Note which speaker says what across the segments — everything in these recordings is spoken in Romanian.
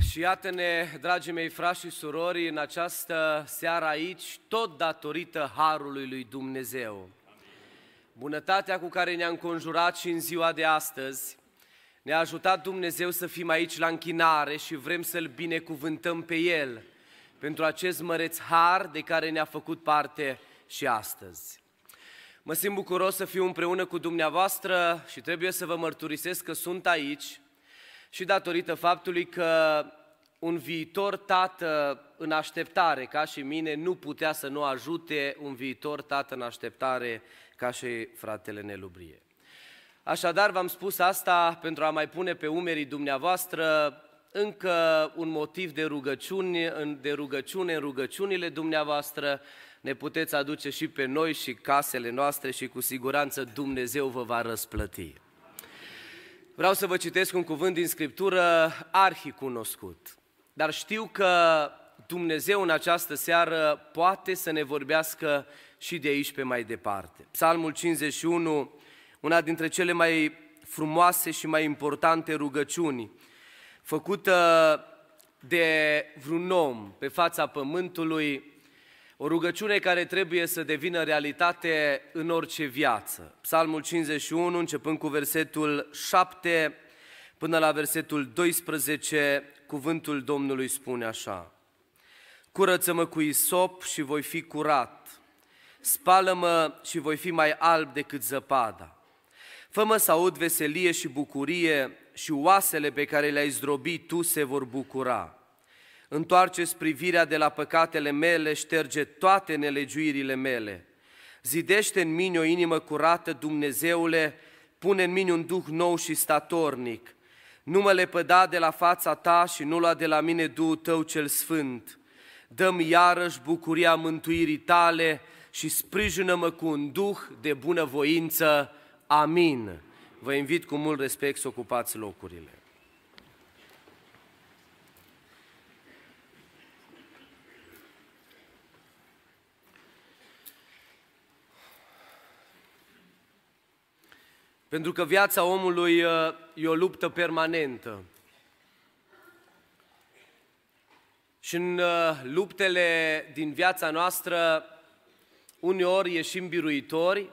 Speaker 1: Și iată-ne, dragii mei frați și surori, în această seară aici, tot datorită Harului lui Dumnezeu. Bunătatea cu care ne-a înconjurat și în ziua de astăzi, ne-a ajutat Dumnezeu să fim aici la închinare și vrem să-L binecuvântăm pe El pentru acest măreț har de care ne-a făcut parte și astăzi. Mă simt bucuros să fiu împreună cu dumneavoastră și trebuie să vă mărturisesc că sunt aici și datorită faptului că un viitor tată în așteptare, ca și mine, nu putea să nu ajute un viitor tată în așteptare, ca și fratele Nelubrie. Așadar, v-am spus asta pentru a mai pune pe umerii dumneavoastră încă un motiv de rugăciune, de rugăciune în rugăciunile dumneavoastră, ne puteți aduce și pe noi și casele noastre și cu siguranță Dumnezeu vă va răsplăti. Vreau să vă citesc un cuvânt din Scriptură arhicunoscut, dar știu că Dumnezeu în această seară poate să ne vorbească și de aici pe mai departe. Psalmul 51, una dintre cele mai frumoase și mai importante rugăciuni, făcută de vreun om pe fața pământului, o rugăciune care trebuie să devină realitate în orice viață. Psalmul 51, începând cu versetul 7 până la versetul 12, cuvântul Domnului spune așa. Curăță-mă cu isop și voi fi curat. Spală-mă și voi fi mai alb decât zăpada. Fă-mă să aud veselie și bucurie și oasele pe care le-ai zdrobit tu se vor bucura. Întoarceți privirea de la păcatele mele, șterge toate nelegiuirile mele. Zidește în mine o inimă curată, Dumnezeule, pune în mine un duh nou și statornic. Nu mă lepăda de la fața ta și nu lua de la mine Duhul tău cel sfânt. Dăm iarăși bucuria mântuirii tale și sprijină-mă cu un duh de bunăvoință. Amin. Vă invit cu mult respect să ocupați locurile. Pentru că viața omului uh, e o luptă permanentă. Și în uh, luptele din viața noastră, uneori ieșim biruitori,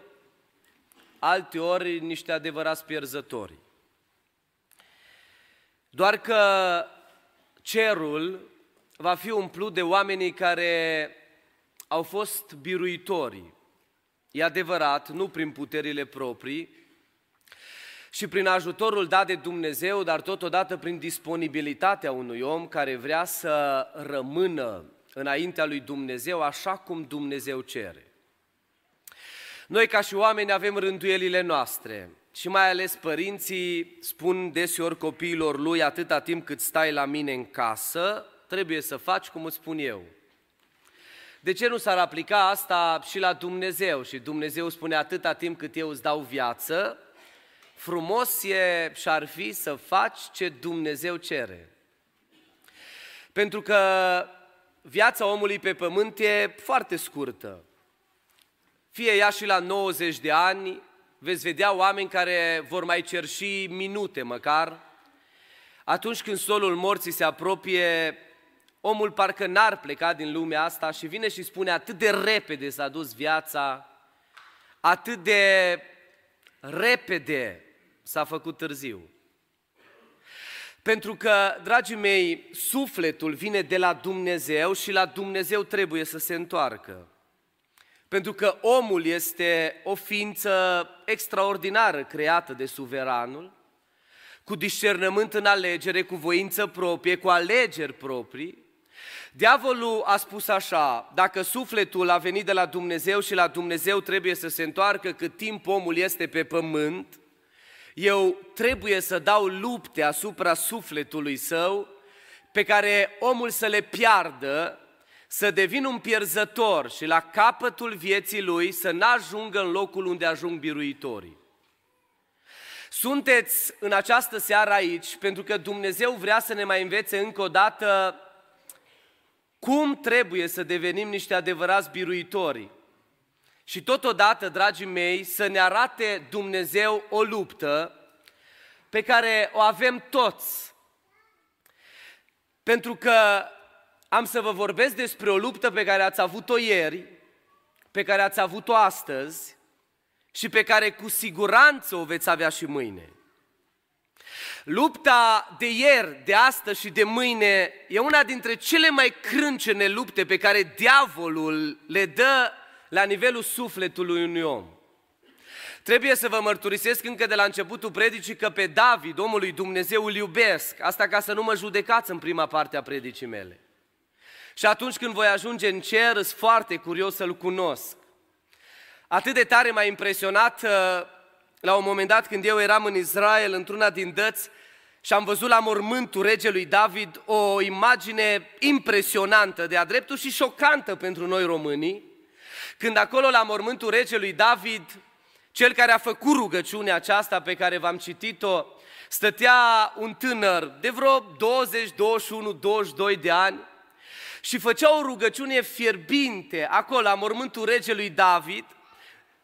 Speaker 1: alteori niște adevărați pierzători. Doar că cerul va fi umplut de oamenii care au fost biruitori. E adevărat, nu prin puterile proprii, și prin ajutorul dat de Dumnezeu, dar totodată prin disponibilitatea unui om care vrea să rămână înaintea lui Dumnezeu așa cum Dumnezeu cere. Noi ca și oameni avem rânduielile noastre și mai ales părinții spun deseori copiilor lui atâta timp cât stai la mine în casă, trebuie să faci cum îți spun eu. De ce nu s-ar aplica asta și la Dumnezeu? Și Dumnezeu spune atâta timp cât eu îți dau viață, frumos e și-ar fi să faci ce Dumnezeu cere. Pentru că viața omului pe pământ e foarte scurtă. Fie ea și la 90 de ani, veți vedea oameni care vor mai cerși minute măcar. Atunci când solul morții se apropie, omul parcă n-ar pleca din lumea asta și vine și spune atât de repede s-a dus viața, atât de repede s-a făcut târziu. Pentru că, dragii mei, sufletul vine de la Dumnezeu și la Dumnezeu trebuie să se întoarcă. Pentru că omul este o ființă extraordinară creată de suveranul, cu discernământ în alegere, cu voință proprie, cu alegeri proprii. Diavolul a spus așa, dacă sufletul a venit de la Dumnezeu și la Dumnezeu trebuie să se întoarcă cât timp omul este pe pământ, eu trebuie să dau lupte asupra sufletului său pe care omul să le piardă, să devină un pierzător și la capătul vieții lui să n-ajungă în locul unde ajung biruitorii. Sunteți în această seară aici pentru că Dumnezeu vrea să ne mai învețe încă o dată cum trebuie să devenim niște adevărați biruitori și totodată, dragii mei, să ne arate Dumnezeu o luptă pe care o avem toți. Pentru că am să vă vorbesc despre o luptă pe care ați avut-o ieri, pe care ați avut-o astăzi și pe care cu siguranță o veți avea și mâine. Lupta de ieri, de astăzi și de mâine e una dintre cele mai crâncene lupte pe care diavolul le dă la nivelul sufletului unui om. Trebuie să vă mărturisesc încă de la începutul predicii că pe David, omul lui Dumnezeu, îl iubesc. Asta ca să nu mă judecați în prima parte a predicii mele. Și atunci când voi ajunge în cer, sunt foarte curios să-l cunosc. Atât de tare m-a impresionat uh, la un moment dat când eu eram în Israel, într-una din dăți, și am văzut la mormântul regelui David o imagine impresionantă de-a dreptul și șocantă pentru noi românii, când acolo la mormântul regelui David, cel care a făcut rugăciunea aceasta pe care v-am citit-o, stătea un tânăr de vreo 20, 21, 22 de ani și făcea o rugăciune fierbinte acolo la mormântul regelui David,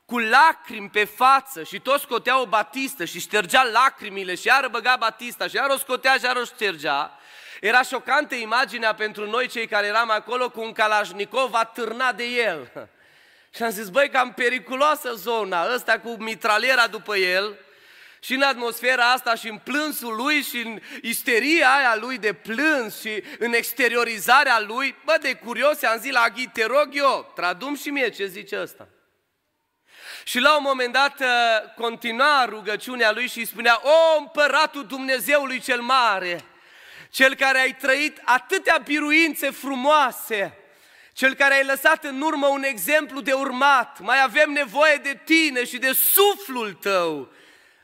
Speaker 1: cu lacrimi pe față și tot scotea o batistă și ștergea lacrimile și iară băga batista și iară o scotea și iară o ștergea. Era șocantă imaginea pentru noi cei care eram acolo cu un Kalashnikov atârnat de el. Și am zis, băi, cam periculoasă zona, ăsta cu mitraliera după el, și în atmosfera asta și în plânsul lui și în isteria aia lui de plâns și în exteriorizarea lui, bă, de curios, am zis la Aghi, te rog eu, tradum și mie ce zice ăsta. Și la un moment dat uh, continua rugăciunea lui și îi spunea, O, împăratul Dumnezeului cel mare, cel care ai trăit atâtea biruințe frumoase, cel care ai lăsat în urmă un exemplu de urmat, mai avem nevoie de tine și de suflul tău.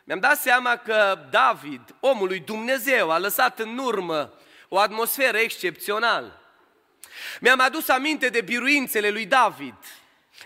Speaker 1: Mi-am dat seama că David, omul lui Dumnezeu, a lăsat în urmă o atmosferă excepțională. Mi-am adus aminte de biruințele lui David.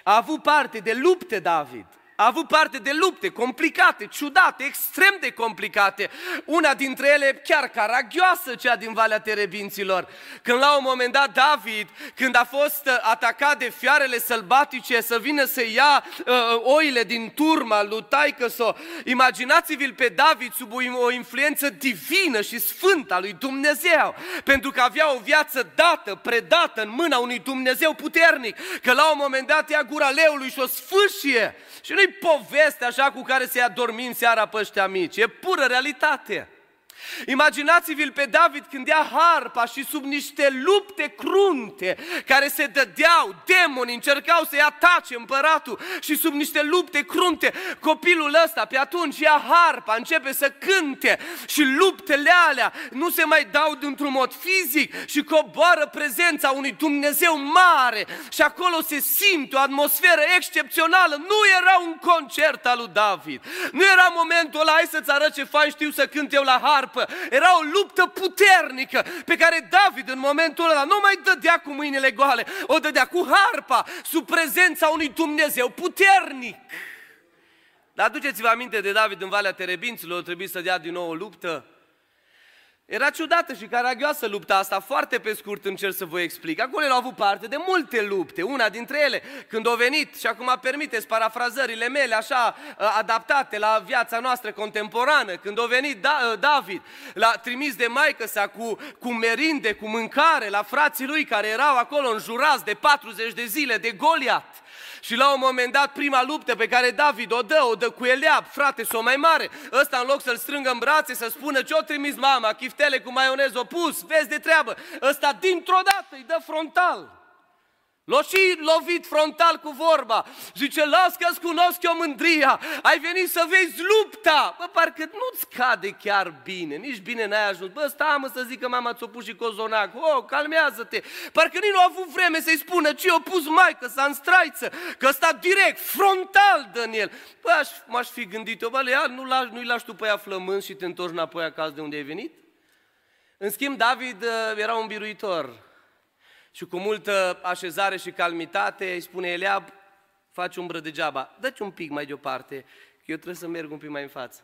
Speaker 1: A avut parte de lupte David a avut parte de lupte complicate, ciudate, extrem de complicate. Una dintre ele chiar caragioasă, cea din Valea Terebinților. Când la un moment dat David, când a fost uh, atacat de fiarele sălbatice să vină să ia uh, oile din turma lui Taicăso, imaginați-vi-l pe David sub o, o influență divină și sfântă a lui Dumnezeu, pentru că avea o viață dată, predată în mâna unui Dumnezeu puternic, că la un moment dat ia gura leului și o sfârșie și nu poveste așa cu care să-i adormim seara pe ăștia mici, e pură realitate. Imaginați-vi-l pe David când ia harpa și sub niște lupte crunte care se dădeau, demoni încercau să-i atace împăratul și sub niște lupte crunte, copilul ăsta pe atunci ia harpa, începe să cânte și luptele alea nu se mai dau dintr-un mod fizic și coboară prezența unui Dumnezeu mare și acolo se simte o atmosferă excepțională. Nu era un concert al lui David, nu era momentul ăla, hai să-ți arăt ce fain știu să cânt eu la harpă, harpă. Era o luptă puternică pe care David în momentul ăla nu mai dădea cu mâinile goale, o dădea cu harpa, sub prezența unui Dumnezeu puternic. Dar aduceți-vă aminte de David în Valea Terebinților, trebuie să dea din nou o luptă era ciudată și caragioasă lupta asta, foarte pe scurt încerc să vă explic. Acolo au avut parte de multe lupte, una dintre ele, când au venit, și acum permiteți parafrazările mele așa ă, adaptate la viața noastră contemporană, când au venit da, ă, David, la trimis de maică sa cu, cu merinde, cu mâncare, la frații lui care erau acolo înjurați de 40 de zile de Goliat. Și la un moment dat, prima luptă pe care David o dă, o dă cu Eliab, frate, s-o mai mare. Ăsta în loc să-l strângă în brațe, să spună ce-o trimis mama, chiftele cu maioneză o pus, vezi de treabă. Ăsta dintr-o dată îi dă frontal. L-a și lovit frontal cu vorba. Zice, las că-ți cunosc eu mândria. Ai venit să vezi lupta. Bă, parcă nu-ți cade chiar bine. Nici bine n-ai ajuns. Bă, stai mă să zic că mama ți-o pus și cozonac. Oh, calmează-te. Parcă nici nu a avut vreme să-i spună ce o pus mai, că s-a înstraiță. Că sta direct, frontal, Daniel. Bă, aș, m-aș fi gândit eu, bă, le nu lași, nu-i lași tu pe ea flămâns și te întorci înapoi acasă de unde ai venit? În schimb, David uh, era un biruitor și cu multă așezare și calmitate îi spune Eliab, faci umbră degeaba, dă-ți un pic mai deoparte, că eu trebuie să merg un pic mai în față.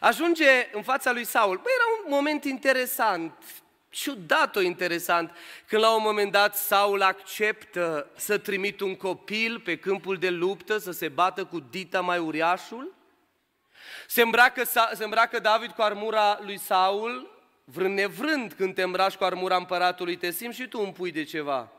Speaker 1: Ajunge în fața lui Saul. Băi, era un moment interesant, ciudat-o interesant, când la un moment dat Saul acceptă să trimit un copil pe câmpul de luptă să se bată cu dita mai uriașul. Se îmbracă, se îmbracă David cu armura lui Saul, vrând nevrând, când te îmbraci cu armura împăratului, te simți și tu un pui de ceva.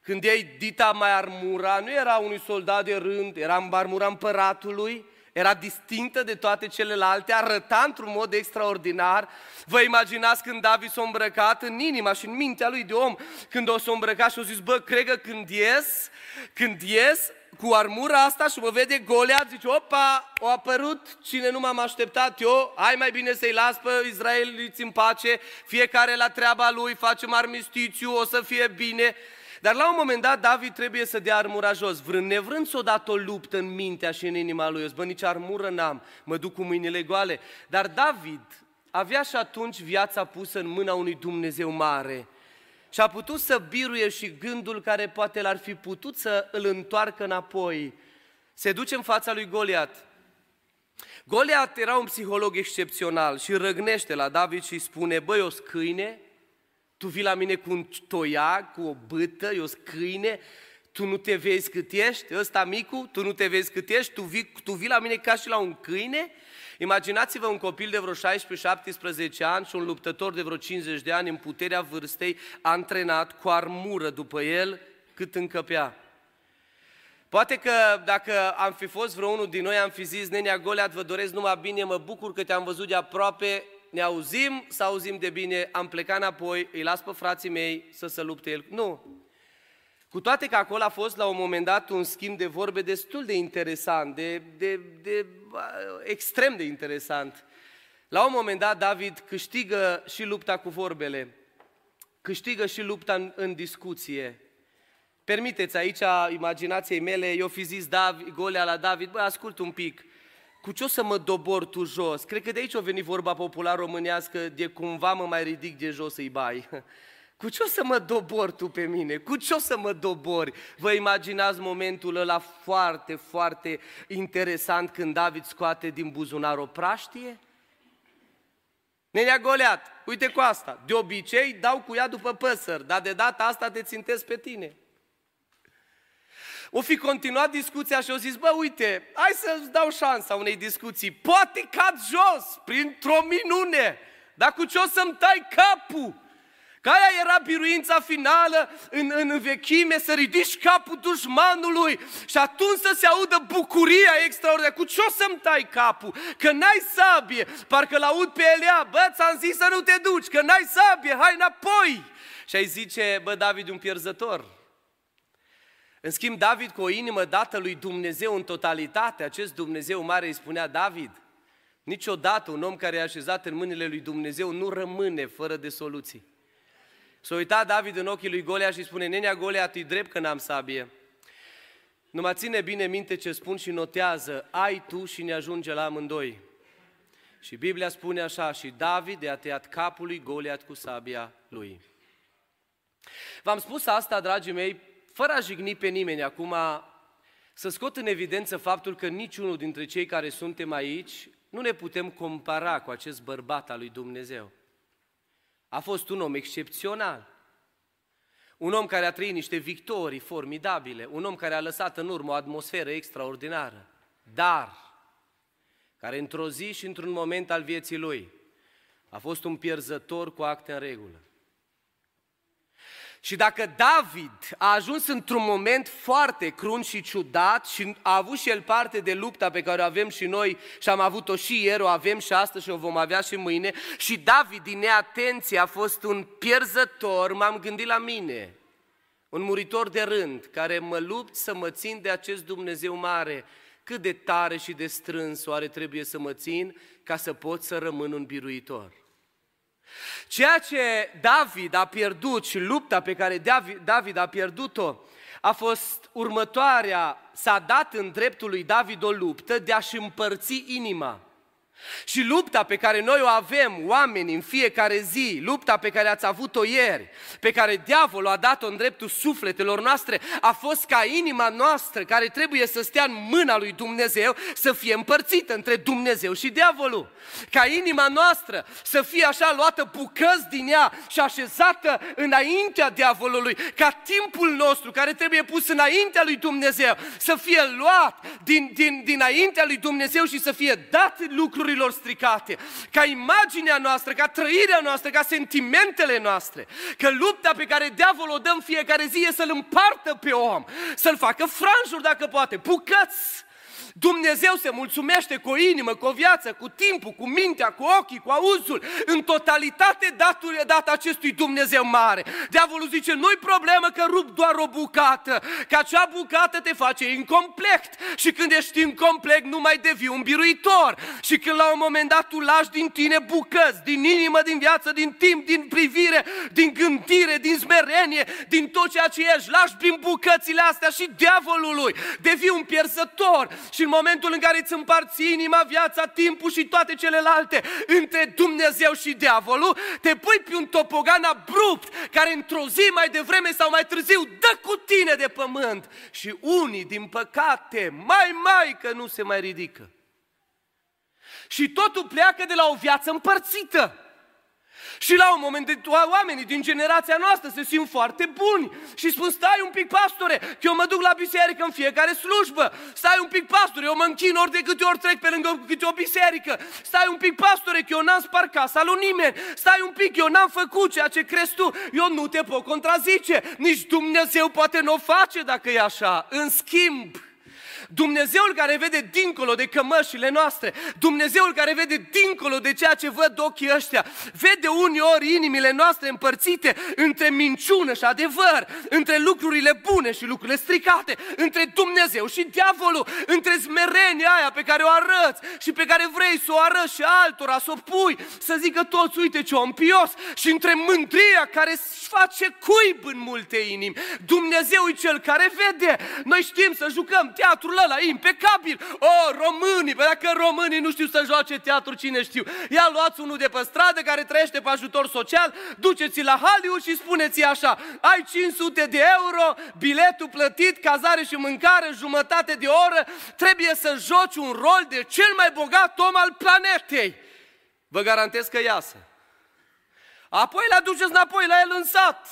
Speaker 1: Când ei dita mai armura, nu era unui soldat de rând, era armura împăratului, era distinctă de toate celelalte, arăta într-un mod extraordinar. Vă imaginați când David s-a îmbrăcat în inima și în mintea lui de om, când o s-a îmbrăcat și a zis, bă, cred că când ies, când ies, cu armura asta și mă vede Goliat, zice, opa, a apărut cine nu m-am așteptat eu, hai mai bine să-i las pe Israeliți în pace, fiecare la treaba lui, facem armistițiu, o să fie bine. Dar la un moment dat David trebuie să dea armura jos, vrând nevrând să o dat o luptă în mintea și în inima lui. Eu bă, nici armură n-am, mă duc cu mâinile goale. Dar David avea și atunci viața pusă în mâna unui Dumnezeu mare. Și a putut să biruie și gândul care poate l-ar fi putut să îl întoarcă înapoi. Se duce în fața lui Goliat. Goliat era un psiholog excepțional și răgnește la David și spune, băi, o scâine, tu vii la mine cu un toiag, cu o bâtă, eu câine, tu nu te vezi cât ești, ăsta micu, tu nu te vezi cât ești, tu vii, tu vii la mine ca și la un câine? Imaginați-vă un copil de vreo 16-17 ani și un luptător de vreo 50 de ani în puterea vârstei, antrenat cu armură după el cât încăpea. Poate că dacă am fi fost vreo unul din noi, am fi zis, Nenea Goliat, vă doresc numai bine, mă bucur că te-am văzut de aproape, ne auzim, să auzim de bine, am plecat înapoi, îi las pe frații mei să se lupte el. Nu. Cu toate că acolo a fost la un moment dat un schimb de vorbe destul de interesant, de, de, de extrem de interesant. La un moment dat David câștigă și lupta cu vorbele, câștigă și lupta în, în discuție. Permiteți aici imaginației mele, eu fi zis David, Golea la David, băi, ascult un pic, cu ce o să mă dobor tu jos? Cred că de aici a venit vorba popular românească, de cumva mă mai ridic de jos să-i bai. Cu ce o să mă dobor tu pe mine? Cu ce o să mă dobori? Vă imaginați momentul ăla foarte, foarte interesant când David scoate din buzunar o praștie? Nenea Goliat, uite cu asta, de obicei dau cu ea după păsări, dar de data asta te țintesc pe tine. O fi continuat discuția și au zis, bă, uite, hai să-ți dau șansa unei discuții. Poate cad jos, printr-o minune, dar cu ce o să-mi tai capul? Că aia era biruința finală în, în vechime, să ridici capul dușmanului și atunci să se audă bucuria extraordinară. Cu ce o să-mi tai capul? Că n-ai sabie. Parcă l-aud pe Elia, bă, ți-am zis să nu te duci, că n-ai sabie, hai înapoi. Și ai zice, bă, David, un pierzător. În schimb, David, cu o inimă dată lui Dumnezeu în totalitate, acest Dumnezeu mare îi spunea David, niciodată un om care e așezat în mâinile lui Dumnezeu nu rămâne fără de soluții. S-a uitat David în ochii lui Golia și spune, nenea Golia, tu drept că n-am sabie. Numai ține bine minte ce spun și notează, ai tu și ne ajunge la amândoi. Și Biblia spune așa, și David i-a tăiat capul lui Goliat cu sabia lui. V-am spus asta, dragii mei, fără a jigni pe nimeni acum, să scot în evidență faptul că niciunul dintre cei care suntem aici nu ne putem compara cu acest bărbat al lui Dumnezeu. A fost un om excepțional. Un om care a trăit niște victorii formidabile, un om care a lăsat în urmă o atmosferă extraordinară, dar care într-o zi și într-un moment al vieții lui a fost un pierzător cu acte în regulă. Și dacă David a ajuns într-un moment foarte crunt și ciudat și a avut și el parte de lupta pe care o avem și noi și am avut-o și ieri, o avem și astăzi și o vom avea și mâine, și David din neatenție a fost un pierzător, m-am gândit la mine, un muritor de rând, care mă lupt să mă țin de acest Dumnezeu mare, cât de tare și de strâns oare trebuie să mă țin ca să pot să rămân un biruitor. Ceea ce David a pierdut și lupta pe care David a pierdut-o a fost următoarea, s-a dat în dreptul lui David o luptă de a-și împărți inima. Și lupta pe care noi o avem, oameni, în fiecare zi, lupta pe care ați avut-o ieri, pe care diavolul a dat-o în dreptul sufletelor noastre, a fost ca inima noastră, care trebuie să stea în mâna lui Dumnezeu, să fie împărțită între Dumnezeu și diavolul. Ca inima noastră să fie așa luată bucăți din ea și așezată înaintea diavolului, ca timpul nostru, care trebuie pus înaintea lui Dumnezeu, să fie luat din, din, dinaintea lui Dumnezeu și să fie dat lucruri lucrurilor stricate, ca imaginea noastră, ca trăirea noastră, ca sentimentele noastre. Că lupta pe care diavolul o dăm fiecare zi e să-l împartă pe om, să-l facă franjuri dacă poate, bucăți Dumnezeu se mulțumește cu o inimă, cu o viață, cu timpul, cu mintea, cu ochii, cu auzul, în totalitate datul, dat acestui Dumnezeu mare. Diavolul zice, nu-i problemă că rup doar o bucată, că acea bucată te face incomplet și când ești incomplet nu mai devii un biruitor. Și când la un moment dat tu lași din tine bucăți, din inimă, din viață, din timp, din privire, din gândire, din smerenie, din tot ceea ce ești, lași prin bucățile astea și diavolului, devii un pierzător și în momentul în care îți împarți inima, viața, timpul și toate celelalte între Dumnezeu și diavolul, te pui pe un topogan abrupt care într-o zi mai devreme sau mai târziu dă cu tine de pământ. Și unii, din păcate, mai mai că nu se mai ridică. Și totul pleacă de la o viață împărțită. Și la un moment dat oamenii din generația noastră se simt foarte buni și spun stai un pic pastore, că eu mă duc la biserică în fiecare slujbă. Stai un pic pastore, eu mă închin ori de câte ori trec pe lângă câte o biserică. Stai un pic pastore, că eu n-am spart casa lui nimeni. Stai un pic, eu n-am făcut ceea ce crezi tu. Eu nu te pot contrazice. Nici Dumnezeu poate nu o face dacă e așa. În schimb, Dumnezeul care vede dincolo de cămășile noastre, Dumnezeul care vede dincolo de ceea ce văd ochii ăștia, vede uneori inimile noastre împărțite între minciună și adevăr, între lucrurile bune și lucrurile stricate, între Dumnezeu și diavolul, între smerenia aia pe care o arăți și pe care vrei să o arăți și altora, să o pui, să zică toți, uite ce om pios, și între mândria care își face cuib în multe inimi. Dumnezeu e cel care vede. Noi știm să jucăm teatrul ăla impecabil. O, românii, pe dacă românii nu știu să joace teatru, cine știu? Ia luați unul de pe stradă care trăiește pe ajutor social, duceți la Hollywood și spuneți așa, ai 500 de euro, biletul plătit, cazare și mâncare, jumătate de oră, trebuie să joci un rol de cel mai bogat om al planetei. Vă garantez că iasă. Apoi le aduceți înapoi la el în sat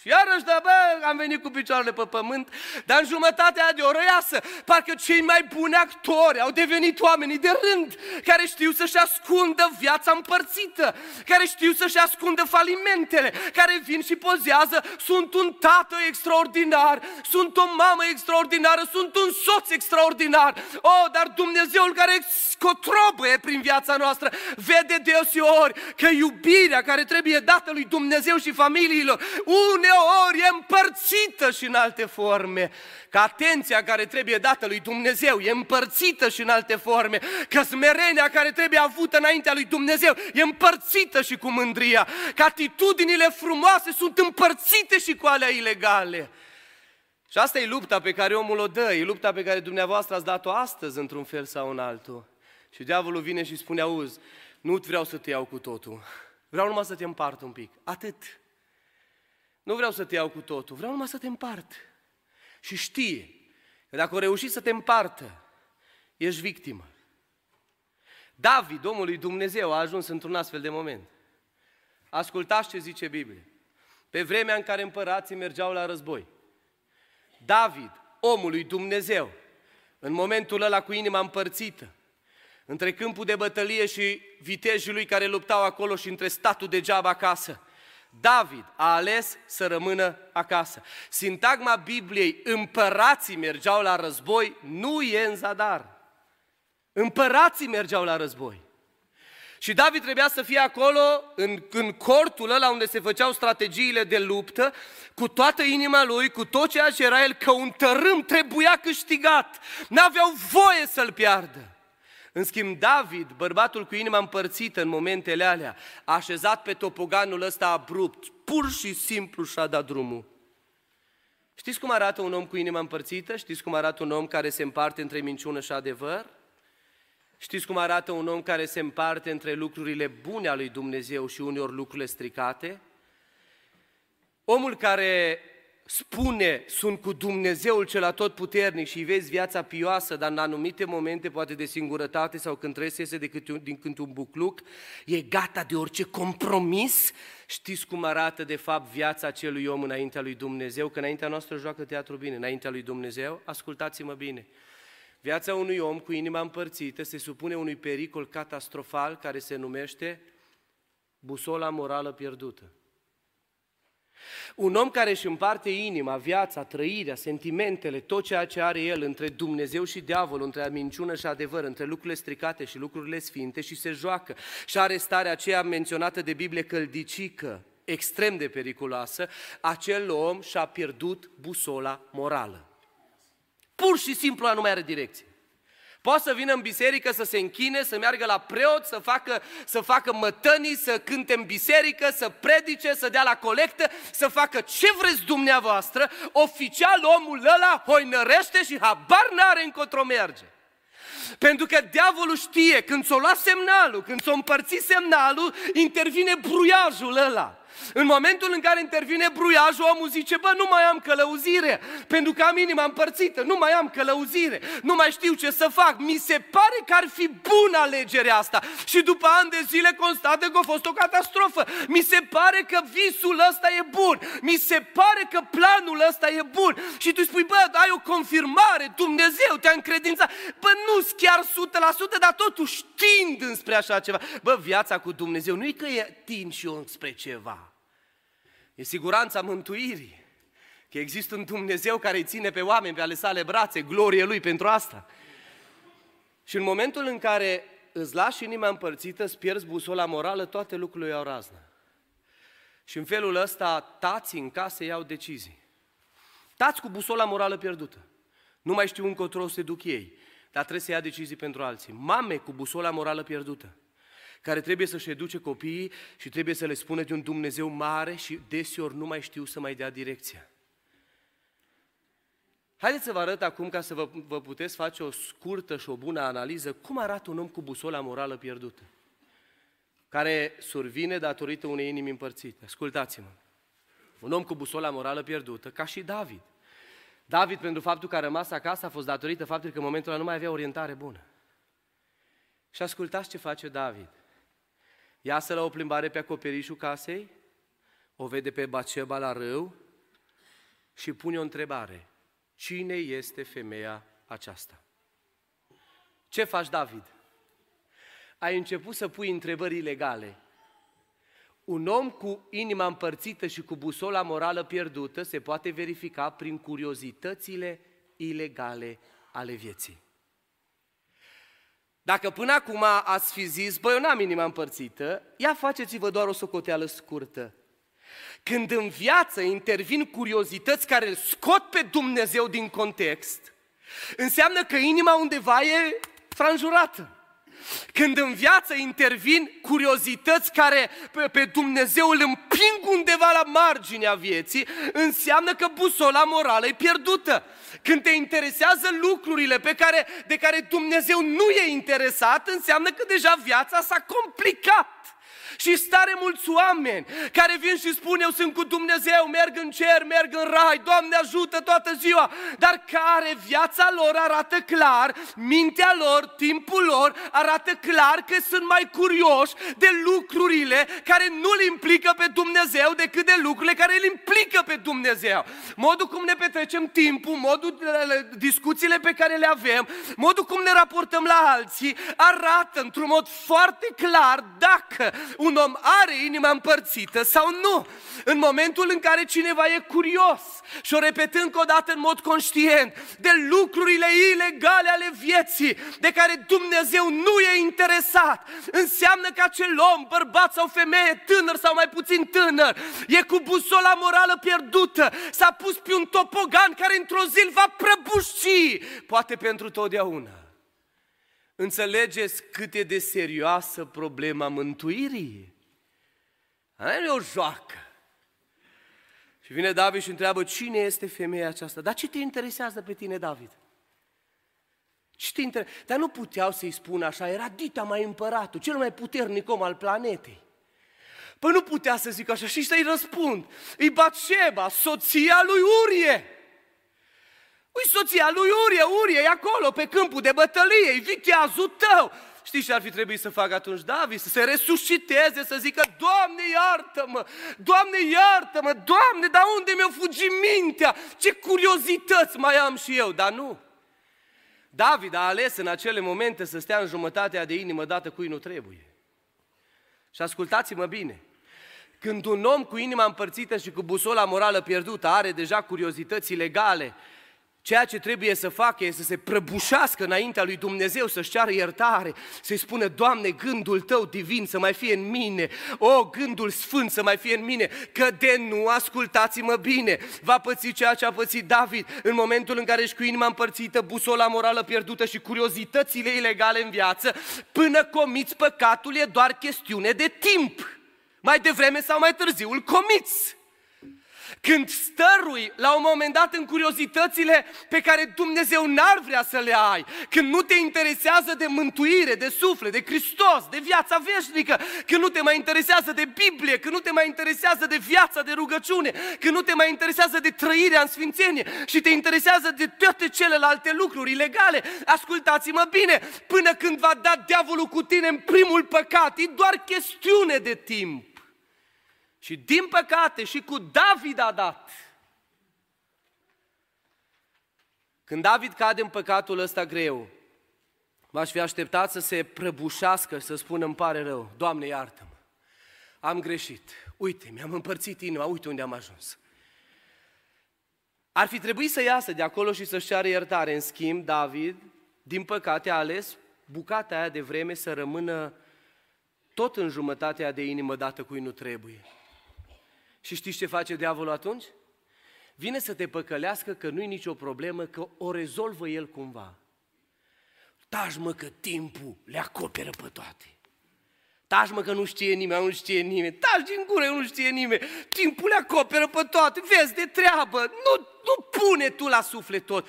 Speaker 1: și iarăși, da, bă, am venit cu picioarele pe pământ, dar în jumătatea de oră iasă, parcă cei mai buni actori au devenit oamenii de rând, care știu să-și ascundă viața împărțită, care știu să-și ascundă falimentele, care vin și pozează, sunt un tată extraordinar, sunt o mamă extraordinară, sunt un soț extraordinar. Oh, dar Dumnezeul care scotrobăie prin viața noastră, vede deseori că iubirea care trebuie dată lui Dumnezeu și familiilor, une uneori e împărțită și în alte forme. Că atenția care trebuie dată lui Dumnezeu e împărțită și în alte forme. Că smerenia care trebuie avută înaintea lui Dumnezeu e împărțită și cu mândria. Că atitudinile frumoase sunt împărțite și cu alea ilegale. Și asta e lupta pe care omul o dă, e lupta pe care dumneavoastră ați dat-o astăzi într-un fel sau în altul. Și diavolul vine și spune, auzi, nu vreau să te iau cu totul, vreau numai să te împart un pic, atât. Nu vreau să te iau cu totul, vreau numai să te împart. Și știe că dacă o reuși să te împartă, ești victimă. David, omul lui Dumnezeu, a ajuns într-un astfel de moment. Ascultați ce zice Biblia. Pe vremea în care împărații mergeau la război, David, omul lui Dumnezeu, în momentul ăla cu inima împărțită, între câmpul de bătălie și vitejii lui care luptau acolo și între statul degeaba acasă, David a ales să rămână acasă. Sintagma Bibliei, împărații mergeau la război, nu e în zadar. Împărații mergeau la război. Și David trebuia să fie acolo, în, în cortul ăla unde se făceau strategiile de luptă, cu toată inima lui, cu tot ceea ce era el, că un tărâm trebuia câștigat. N-aveau voie să-l piardă. În schimb, David, bărbatul cu inima împărțită în momentele alea, a așezat pe topoganul ăsta abrupt, pur și simplu și-a dat drumul. Știți cum arată un om cu inima împărțită? Știți cum arată un om care se împarte între minciună și adevăr? Știți cum arată un om care se împarte între lucrurile bune ale lui Dumnezeu și uneori lucrurile stricate? Omul care spune, sunt cu Dumnezeul cel atotputernic și vezi viața pioasă, dar în anumite momente, poate de singurătate sau când trebuie să iese de câte un, din când un bucluc, e gata de orice compromis. Știți cum arată de fapt viața acelui om înaintea lui Dumnezeu? Că înaintea noastră joacă teatru bine, înaintea lui Dumnezeu, ascultați-mă bine. Viața unui om cu inima împărțită se supune unui pericol catastrofal care se numește busola morală pierdută. Un om care își împarte inima, viața, trăirea, sentimentele, tot ceea ce are el între Dumnezeu și diavol, între minciună și adevăr, între lucrurile stricate și lucrurile sfinte și se joacă și are starea aceea menționată de Biblie căldicică, extrem de periculoasă, acel om și-a pierdut busola morală. Pur și simplu nu mai are direcție. Poate să vină în biserică, să se închine, să meargă la preot, să facă, să facă mătănii, să cânte în biserică, să predice, să dea la colectă, să facă ce vreți dumneavoastră, oficial omul ăla hoinărește și habar n-are încotro merge. Pentru că diavolul știe, când s-o lua semnalul, când s-o împărți semnalul, intervine bruiajul ăla. În momentul în care intervine bruiajul, omul zice, bă, nu mai am călăuzire, pentru că am inima împărțită, nu mai am călăuzire, nu mai știu ce să fac. Mi se pare că ar fi bună alegerea asta. Și după ani de zile constată că a fost o catastrofă. Mi se pare că visul ăsta e bun. Mi se pare că planul ăsta e bun. Și tu spui, bă, ai o confirmare, Dumnezeu te-a încredințat. Bă, nu chiar 100%, dar totuși tind înspre așa ceva. Bă, viața cu Dumnezeu nu e că e tind și eu spre ceva. E siguranța mântuirii. Că există un Dumnezeu care îi ține pe oameni pe ale sale brațe, glorie Lui pentru asta. Și în momentul în care îți lași inima împărțită, îți pierzi busola morală, toate lucrurile iau raznă. Și în felul ăsta, tații în casă iau decizii. Tați cu busola morală pierdută. Nu mai știu încotro se duc ei, dar trebuie să ia decizii pentru alții. Mame cu busola morală pierdută care trebuie să-și educe copiii și trebuie să le spună de un Dumnezeu mare și deseori nu mai știu să mai dea direcția. Haideți să vă arăt acum, ca să vă, vă puteți face o scurtă și o bună analiză, cum arată un om cu busola morală pierdută, care survine datorită unei inimi împărțite. Ascultați-mă. Un om cu busola morală pierdută, ca și David. David, pentru faptul că a rămas acasă, a fost datorită faptului că în momentul ăla nu mai avea orientare bună. Și ascultați ce face David. Iasă la o plimbare pe acoperișul casei, o vede pe Baceba la râu și pune o întrebare. Cine este femeia aceasta? Ce faci, David? Ai început să pui întrebări ilegale. Un om cu inima împărțită și cu busola morală pierdută se poate verifica prin curiozitățile ilegale ale vieții. Dacă până acum ați fi zis, băi, eu n-am inima împărțită, ia faceți-vă doar o socoteală scurtă. Când în viață intervin curiozități care îl scot pe Dumnezeu din context, înseamnă că inima undeva e franjurată. Când în viață intervin curiozități care pe Dumnezeu îl împing undeva la marginea vieții, înseamnă că busola morală e pierdută. Când te interesează lucrurile pe care, de care Dumnezeu nu e interesat, înseamnă că deja viața s-a complicat. Și stare mulți oameni care vin și spun eu sunt cu Dumnezeu, merg în cer, merg în rai, Doamne ajută toată ziua, dar care viața lor arată clar, mintea lor, timpul lor arată clar că sunt mai curioși de lucrurile care nu-L implică pe Dumnezeu decât de lucrurile care îl implică pe Dumnezeu. Modul cum ne petrecem timpul, modul, discuțiile pe care le avem, modul cum ne raportăm la alții, arată într-un mod foarte clar dacă un om are inima împărțită sau nu. În momentul în care cineva e curios și o repetând încă o dată în mod conștient de lucrurile ilegale ale vieții de care Dumnezeu nu e interesat, înseamnă că acel om, bărbat sau femeie, tânăr sau mai puțin tânăr, e cu busola morală pierdută, s-a pus pe un topogan care într-o zi îl va prăbuși, poate pentru totdeauna. Înțelegeți cât e de serioasă problema mântuirii? Aia nu e o joacă. Și vine David și întreabă, cine este femeia aceasta? Dar ce te interesează pe tine, David? Ce te inter... Dar nu puteau să-i spună așa, era Dita mai împăratul, cel mai puternic om al planetei. Păi nu putea să zic așa și să-i răspund. E Batșeba, soția lui Urie. Ui soția lui Urie, Urie e acolo pe câmpul de bătălie, e viteazul tău. Știi ce ar fi trebuit să facă atunci David? Să se resusciteze, să zică, Doamne iartă-mă, Doamne iartă-mă, Doamne, dar unde mi-a fugit mintea? Ce curiozități mai am și eu, dar nu. David a ales în acele momente să stea în jumătatea de inimă dată cui nu trebuie. Și ascultați-mă bine, când un om cu inima împărțită și cu busola morală pierdută are deja curiozități legale, Ceea ce trebuie să facă este să se prăbușească înaintea lui Dumnezeu, să-și ceară iertare, să-i spună, Doamne, gândul Tău divin să mai fie în mine, o, gândul sfânt să mai fie în mine, că de nu, ascultați-mă bine, va păți ceea ce a pățit David în momentul în care își cu inima împărțită, busola morală pierdută și curiozitățile ilegale în viață, până comiți păcatul e doar chestiune de timp. Mai devreme sau mai târziu îl comiți. Când stărui la un moment dat în curiozitățile pe care Dumnezeu n-ar vrea să le ai, când nu te interesează de mântuire, de suflet, de Hristos, de viața veșnică, când nu te mai interesează de Biblie, când nu te mai interesează de viața de rugăciune, când nu te mai interesează de trăirea în sfințenie și te interesează de toate celelalte lucruri ilegale, ascultați-mă bine, până când va da diavolul cu tine în primul păcat, e doar chestiune de timp. Și din păcate și cu David a dat. Când David cade în păcatul ăsta greu, m-aș fi așteptat să se prăbușească, să spună îmi pare rău, Doamne iartă-mă, am greșit, uite, mi-am împărțit inima, uite unde am ajuns. Ar fi trebuit să iasă de acolo și să-și ceară iertare. În schimb, David, din păcate, a ales bucata aia de vreme să rămână tot în jumătatea de inimă dată cui nu trebuie. Și știți ce face diavolul atunci? Vine să te păcălească că nu-i nicio problemă, că o rezolvă el cumva. Taci mă că timpul le acoperă pe toate. Taci mă că nu știe nimeni, nu știe nimeni. Taci din gură, nu știe nimeni. Timpul le acoperă pe toate. Vezi de treabă. Nu, nu pune tu la suflet tot.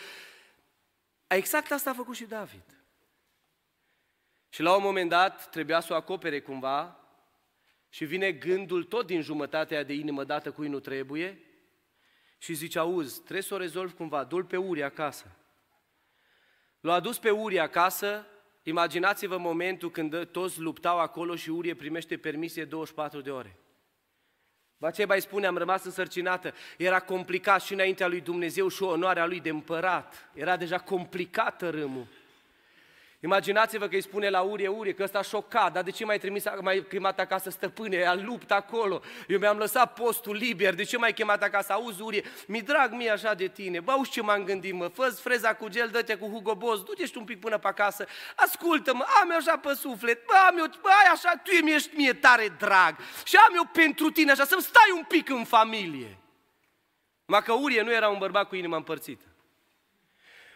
Speaker 1: Exact asta a făcut și David. Și la un moment dat trebuia să o acopere cumva și vine gândul tot din jumătatea de inimă dată cui nu trebuie și zice, auzi, trebuie să o rezolv cumva, du pe Uri acasă. L-a adus pe Uri acasă, imaginați-vă momentul când toți luptau acolo și Urie primește permisie 24 de ore. mai spune, am rămas însărcinată, era complicat și înaintea lui Dumnezeu și onoarea lui de împărat. Era deja complicată râmul. Imaginați-vă că îi spune la Urie, Urie, că ăsta a șocat, dar de ce mai trimis, mai chemat acasă stăpâne, a lupt acolo, eu mi-am lăsat postul liber, de ce mai chemat acasă, auzi Urie, mi drag mie așa de tine, bă, auzi ce m-am gândit, mă, fă freza cu gel, dă-te cu Hugo Boss, du-te un pic până pe acasă, ascultă-mă, am eu așa pe suflet, bă, am eu, bă, ai așa, tu mi ești mie tare drag. Și am eu pentru tine așa, să-mi stai un pic în familie. Ma că Urie nu era un bărbat cu inima împărțită.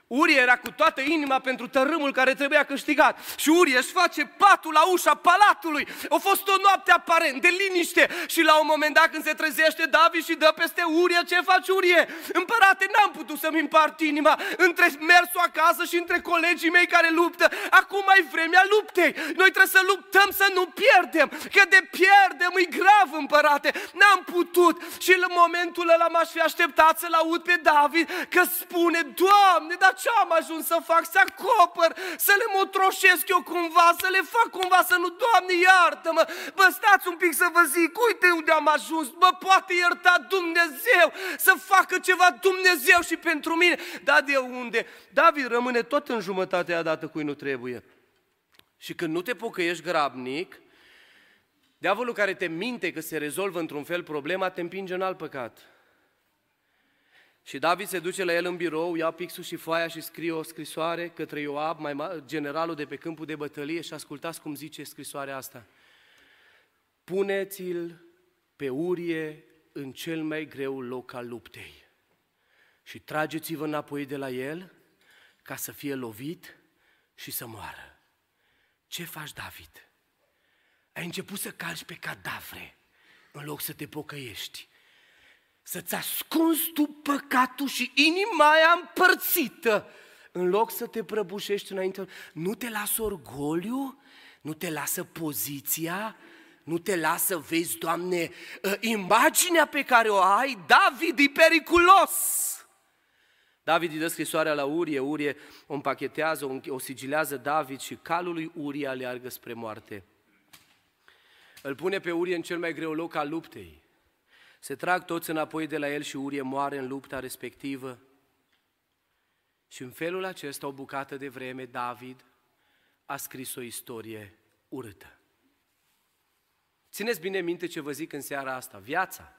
Speaker 1: Urie era cu toată inima pentru tărâmul care trebuia câștigat. Și Urie își face patul la ușa palatului. A fost o noapte aparent de liniște. Și la un moment dat când se trezește David și dă peste Urie, ce faci Urie? Împărate, n-am putut să-mi împart inima între mersul acasă și între colegii mei care luptă. Acum mai vremea luptei. Noi trebuie să luptăm să nu pierdem. Că de pierdem e grav, împărate. N-am putut. Și în momentul ăla m-aș fi așteptat să-l aud pe David că spune, Doamne, dar ce am ajuns să fac? Să acopăr, să le motroșesc eu cumva, să le fac cumva, să nu, Doamne, iartă-mă! Bă, stați un pic să vă zic, uite unde am ajuns, bă, poate ierta Dumnezeu, să facă ceva Dumnezeu și pentru mine. Dar de unde? David rămâne tot în jumătatea dată cui nu trebuie. Și când nu te pocăiești grabnic, diavolul care te minte că se rezolvă într-un fel problema, te împinge în alt păcat. Și David se duce la el în birou, ia pixul și foaia și scrie o scrisoare către Ioab, mai ma- generalul de pe câmpul de bătălie și ascultați cum zice scrisoarea asta. Puneți-l pe Urie în cel mai greu loc al luptei și trageți-vă înapoi de la el ca să fie lovit și să moară. Ce faci, David? Ai început să calci pe cadavre în loc să te pocăiești să-ți ascunzi tu păcatul și inima aia împărțită, în loc să te prăbușești înainte. Nu te lasă orgoliu, nu te lasă poziția, nu te lasă, vezi, Doamne, ă, imaginea pe care o ai, David e periculos. David îi dă scrisoarea la Urie, Urie o împachetează, o sigilează David și calul lui Urie aleargă spre moarte. Îl pune pe Urie în cel mai greu loc al luptei. Se trag toți înapoi de la el și Urie moare în lupta respectivă. Și în felul acesta, o bucată de vreme, David a scris o istorie urâtă. Țineți bine minte ce vă zic în seara asta. Viața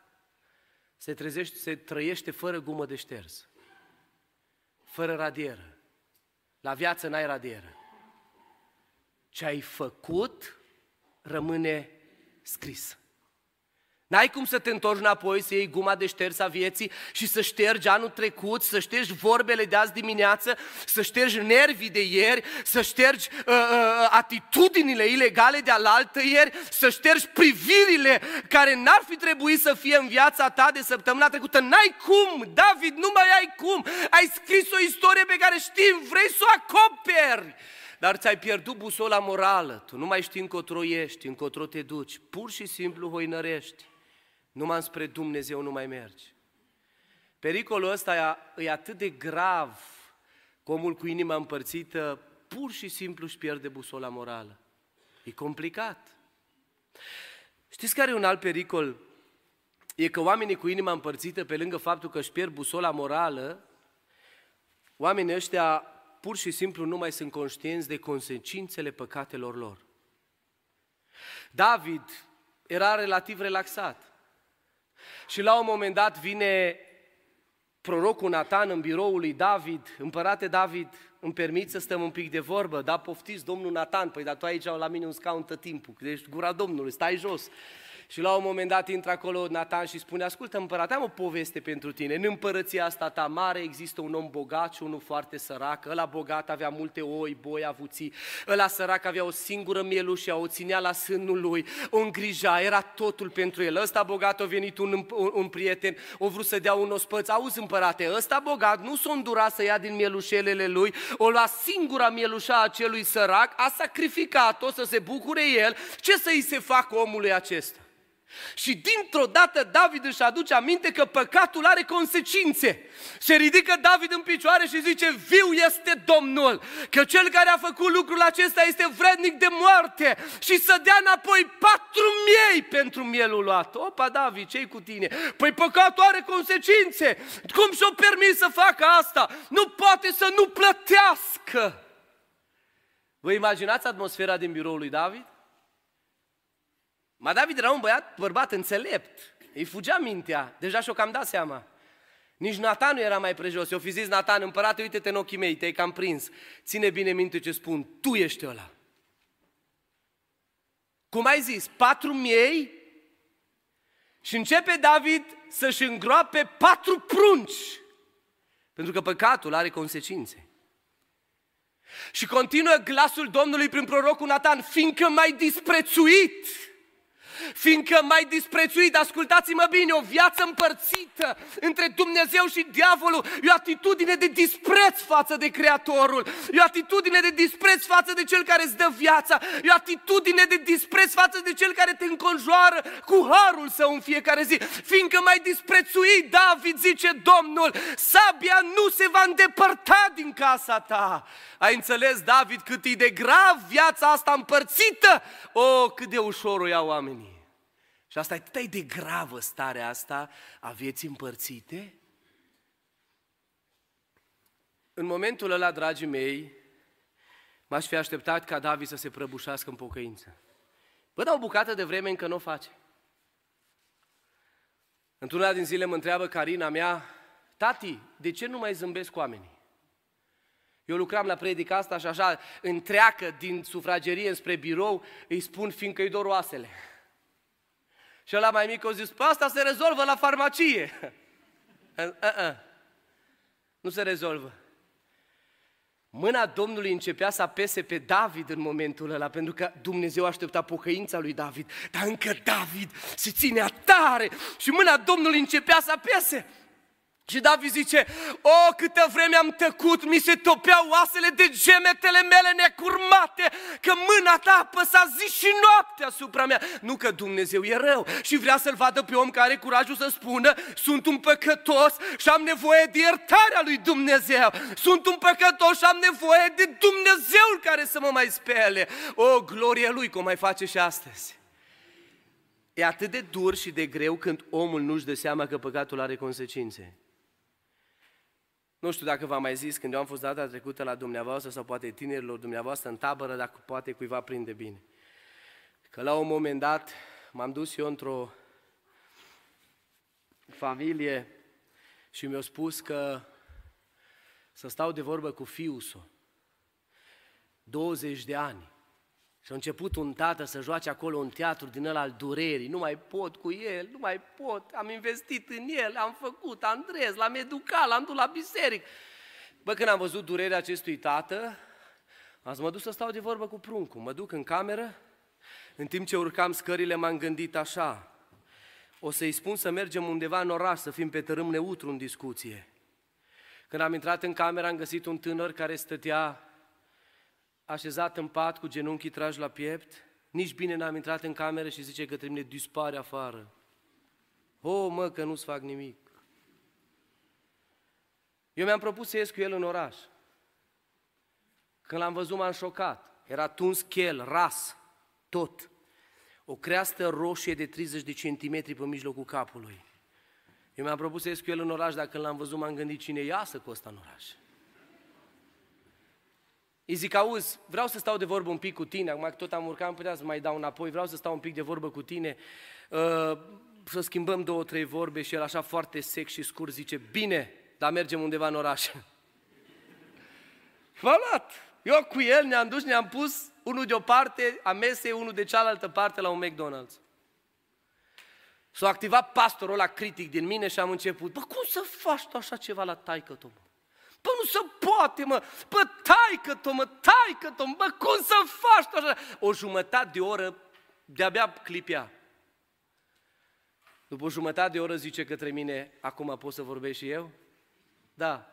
Speaker 1: se, trezește, se trăiește fără gumă de șters, fără radieră. La viață n-ai radieră. Ce ai făcut rămâne scris. N-ai cum să te întorci înapoi, să iei guma de șters a vieții și să ștergi anul trecut, să ștergi vorbele de azi dimineață, să ștergi nervii de ieri, să ștergi uh, uh, atitudinile ilegale de alaltă ieri, să ștergi privirile care n-ar fi trebuit să fie în viața ta de săptămâna trecută. N-ai cum, David, nu mai ai cum. Ai scris o istorie pe care știm, vrei să o acoperi. Dar ți-ai pierdut busola morală, tu nu mai știi încotro ești, încotro te duci, pur și simplu hoinărești numai spre Dumnezeu nu mai mergi. Pericolul ăsta e atât de grav că omul cu inima împărțită pur și simplu își pierde busola morală. E complicat. Știți care e un alt pericol? E că oamenii cu inima împărțită, pe lângă faptul că își pierd busola morală, oamenii ăștia pur și simplu nu mai sunt conștienți de consecințele păcatelor lor. David era relativ relaxat. Și la un moment dat vine prorocul Natan în biroul lui David, împărate David, îmi permit să stăm un pic de vorbă, da, poftiți domnul Natan, păi dar tu aici la mine un scaun tot timpul, deci gura Domnului, stai jos. Și la un moment dat intră acolo Nathan și spune, ascultă împărat, am o poveste pentru tine. În împărăția asta ta mare există un om bogat și unul foarte sărac. Ăla bogat avea multe oi, boi, avuții. Ăla sărac avea o singură mielușă, o ținea la sânul lui, o îngrija, era totul pentru el. Ăsta bogat a venit un, un, un prieten, o vrut să dea un ospăț. Auzi împărate, ăsta bogat nu s-a îndurat să ia din mielușelele lui, o lua singura mielușa acelui sărac, a sacrificat-o să se bucure el. Ce să-i se facă omului acesta? Și dintr-o dată David își aduce aminte că păcatul are consecințe. Se ridică David în picioare și zice, viu este Domnul, că cel care a făcut lucrul acesta este vrednic de moarte și să dea înapoi patru miei pentru mielul luat. Opa, David, ce cu tine? Păi păcatul are consecințe. Cum și-o permis să facă asta? Nu poate să nu plătească. Vă imaginați atmosfera din biroul lui David? Ma David era un băiat, bărbat înțelept, îi fugea mintea, deja și-o cam dat seama. Nici Natan nu era mai prejos. Eu fi zis, Natan, împărate, uite-te în ochii mei, te-ai cam prins. Ține bine minte ce spun, tu ești ăla. Cum ai zis, patru miei și începe David să-și îngroape patru prunci. Pentru că păcatul are consecințe. Și continuă glasul Domnului prin prorocul Natan, fiindcă mai disprețuit fiindcă mai disprețuit, ascultați-mă bine, o viață împărțită între Dumnezeu și diavolul, e o atitudine de dispreț față de Creatorul, e o atitudine de dispreț față de Cel care îți dă viața, e o atitudine de dispreț față de Cel care te înconjoară cu harul său în fiecare zi, fiindcă mai disprețuit, David zice Domnul, sabia nu se va îndepărta din casa ta. Ai înțeles, David, cât e de grav viața asta împărțită? O, oh, cât de ușor o iau oamenii. Și asta e atât de gravă starea asta a vieții împărțite. În momentul ăla, dragii mei, m-aș fi așteptat ca David să se prăbușească în pocăință. Vă dau o bucată de vreme încă nu o face. Într-una din zile mă întreabă Carina mea, tati, de ce nu mai zâmbesc cu oamenii? Eu lucram la predica asta și așa întreacă din sufragerie spre birou, îi spun fiindcă îi dor oasele. Și ăla mai mic a zis, păi asta se rezolvă la farmacie. Uh-uh. Nu se rezolvă. Mâna Domnului începea să apese pe David în momentul ăla, pentru că Dumnezeu aștepta pocăința lui David. Dar încă David se ținea tare și mâna Domnului începea să apese. Și David zice, o, câtă vreme am tăcut, mi se topeau oasele de gemetele mele necurmate, că mâna ta apăsa zi și noapte asupra mea. Nu că Dumnezeu e rău și vrea să-l vadă pe om care are curajul să spună, sunt un păcătos și am nevoie de iertarea lui Dumnezeu. Sunt un păcătos și am nevoie de Dumnezeul care să mă mai spele. O, glorie lui, cum mai face și astăzi. E atât de dur și de greu când omul nu-și dă seama că păcatul are consecințe. Nu știu dacă v-am mai zis când eu am fost data trecută la dumneavoastră sau poate tinerilor dumneavoastră în tabără, dacă poate cuiva prinde bine. Că la un moment dat m-am dus eu într-o familie și mi-a spus că să stau de vorbă cu fiul său. 20 de ani. Și a început un tată să joace acolo un teatru din ăla al durerii. Nu mai pot cu el, nu mai pot. Am investit în el, am făcut, am dres, l-am educat, l-am dus la biserică. Bă, când am văzut durerea acestui tată, am zis, mă duc să stau de vorbă cu pruncul. Mă duc în cameră, în timp ce urcam scările m-am gândit așa. O să-i spun să mergem undeva în oraș, să fim pe tărâm neutru în discuție. Când am intrat în cameră, am găsit un tânăr care stătea așezat în pat cu genunchii trași la piept, nici bine n-am intrat în cameră și zice că mine, dispare afară. O, mă, că nu-ți fac nimic. Eu mi-am propus să ies cu el în oraș. Când l-am văzut, m-am șocat. Era tuns chel, ras, tot. O creastă roșie de 30 de centimetri pe mijlocul capului. Eu mi-am propus să ies cu el în oraș, dacă l-am văzut, m-am gândit cine iasă cu ăsta în oraș. Îi zic, auzi, vreau să stau de vorbă un pic cu tine, acum că tot am urcat, am putea să mai dau înapoi, vreau să stau un pic de vorbă cu tine, uh, să schimbăm două, trei vorbe și el așa foarte sec și scurt zice, bine, dar mergem undeva în oraș. M-am luat. Eu cu el ne-am dus, ne-am pus unul de o parte a mesei, unul de cealaltă parte la un McDonald's. S-a activat pastorul la critic din mine și am început, bă, cum să faci tu așa ceva la taică tu? Bă, nu se poate, mă! Bă, taică tu, mă, taică tu, bă, cum să faci tu așa? O jumătate de oră, de-abia clipea. După o jumătate de oră zice către mine, acum pot să vorbesc și eu? Da.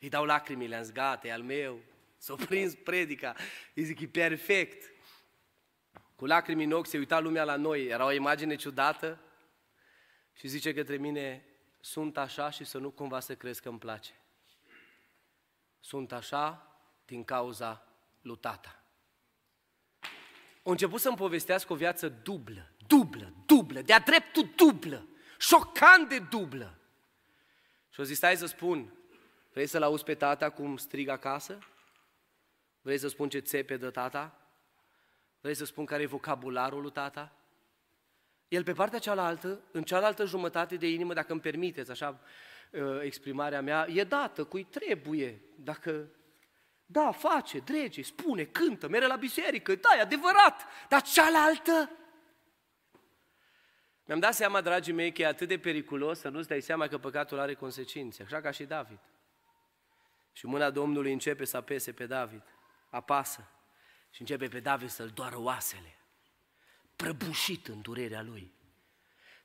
Speaker 1: Îi dau lacrimile, am zis, gata, e al meu. S-a prins predica. Îi zic, e perfect. Cu lacrimi în ochi se uita lumea la noi. Era o imagine ciudată. Și zice către mine, sunt așa și să nu cumva să crezi că îmi place. Sunt așa din cauza lui tata. A început să-mi povestească o viață dublă, dublă, dublă, de-a dreptul dublă, șocant de dublă. Și o zis, stai să spun, vrei să-l auzi pe tata cum strigă acasă? Vrei să spun ce țepe de tata? Vrei să spun care e vocabularul lui tata? El pe partea cealaltă, în cealaltă jumătate de inimă, dacă îmi permiteți așa uh, exprimarea mea, e dată cui trebuie. Dacă da, face, drege, spune, cântă, mere la biserică, da, e adevărat, dar cealaltă... Mi-am dat seama, dragii mei, că e atât de periculos să nu-ți dai seama că păcatul are consecințe, așa ca și David. Și mâna Domnului începe să apese pe David, apasă și începe pe David să-l doară oasele, prăbușit în durerea lui.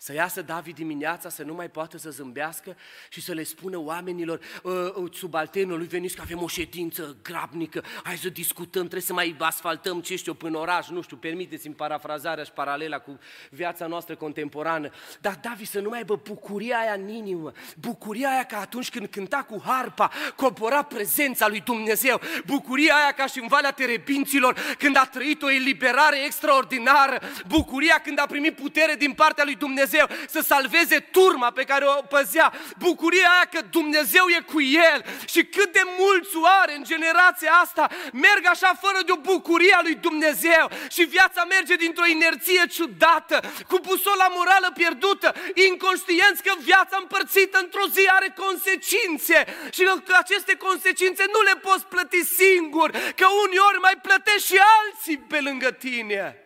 Speaker 1: Să iasă David dimineața să nu mai poată să zâmbească și să le spună oamenilor, ă, ă, subalternului, veniți că avem o ședință grabnică, hai să discutăm, trebuie să mai asfaltăm ce știu până oraș, nu știu, permiteți-mi parafrazarea și paralela cu viața noastră contemporană. Dar David să nu mai aibă bucuria aia în inimă, bucuria aia ca atunci când cânta cu harpa, cobora prezența lui Dumnezeu, bucuria aia ca și în Valea Terebinților, când a trăit o eliberare extraordinară, bucuria când a primit putere din partea lui Dumnezeu, Dumnezeu să salveze turma pe care o păzea, bucuria aia că Dumnezeu e cu el și cât de mulți oare în generația asta merg așa fără de o bucurie a lui Dumnezeu și viața merge dintr-o inerție ciudată, cu busola morală pierdută, inconștienți că viața împărțită într-o zi are consecințe și că aceste consecințe nu le poți plăti singur, că uneori mai plătești și alții pe lângă tine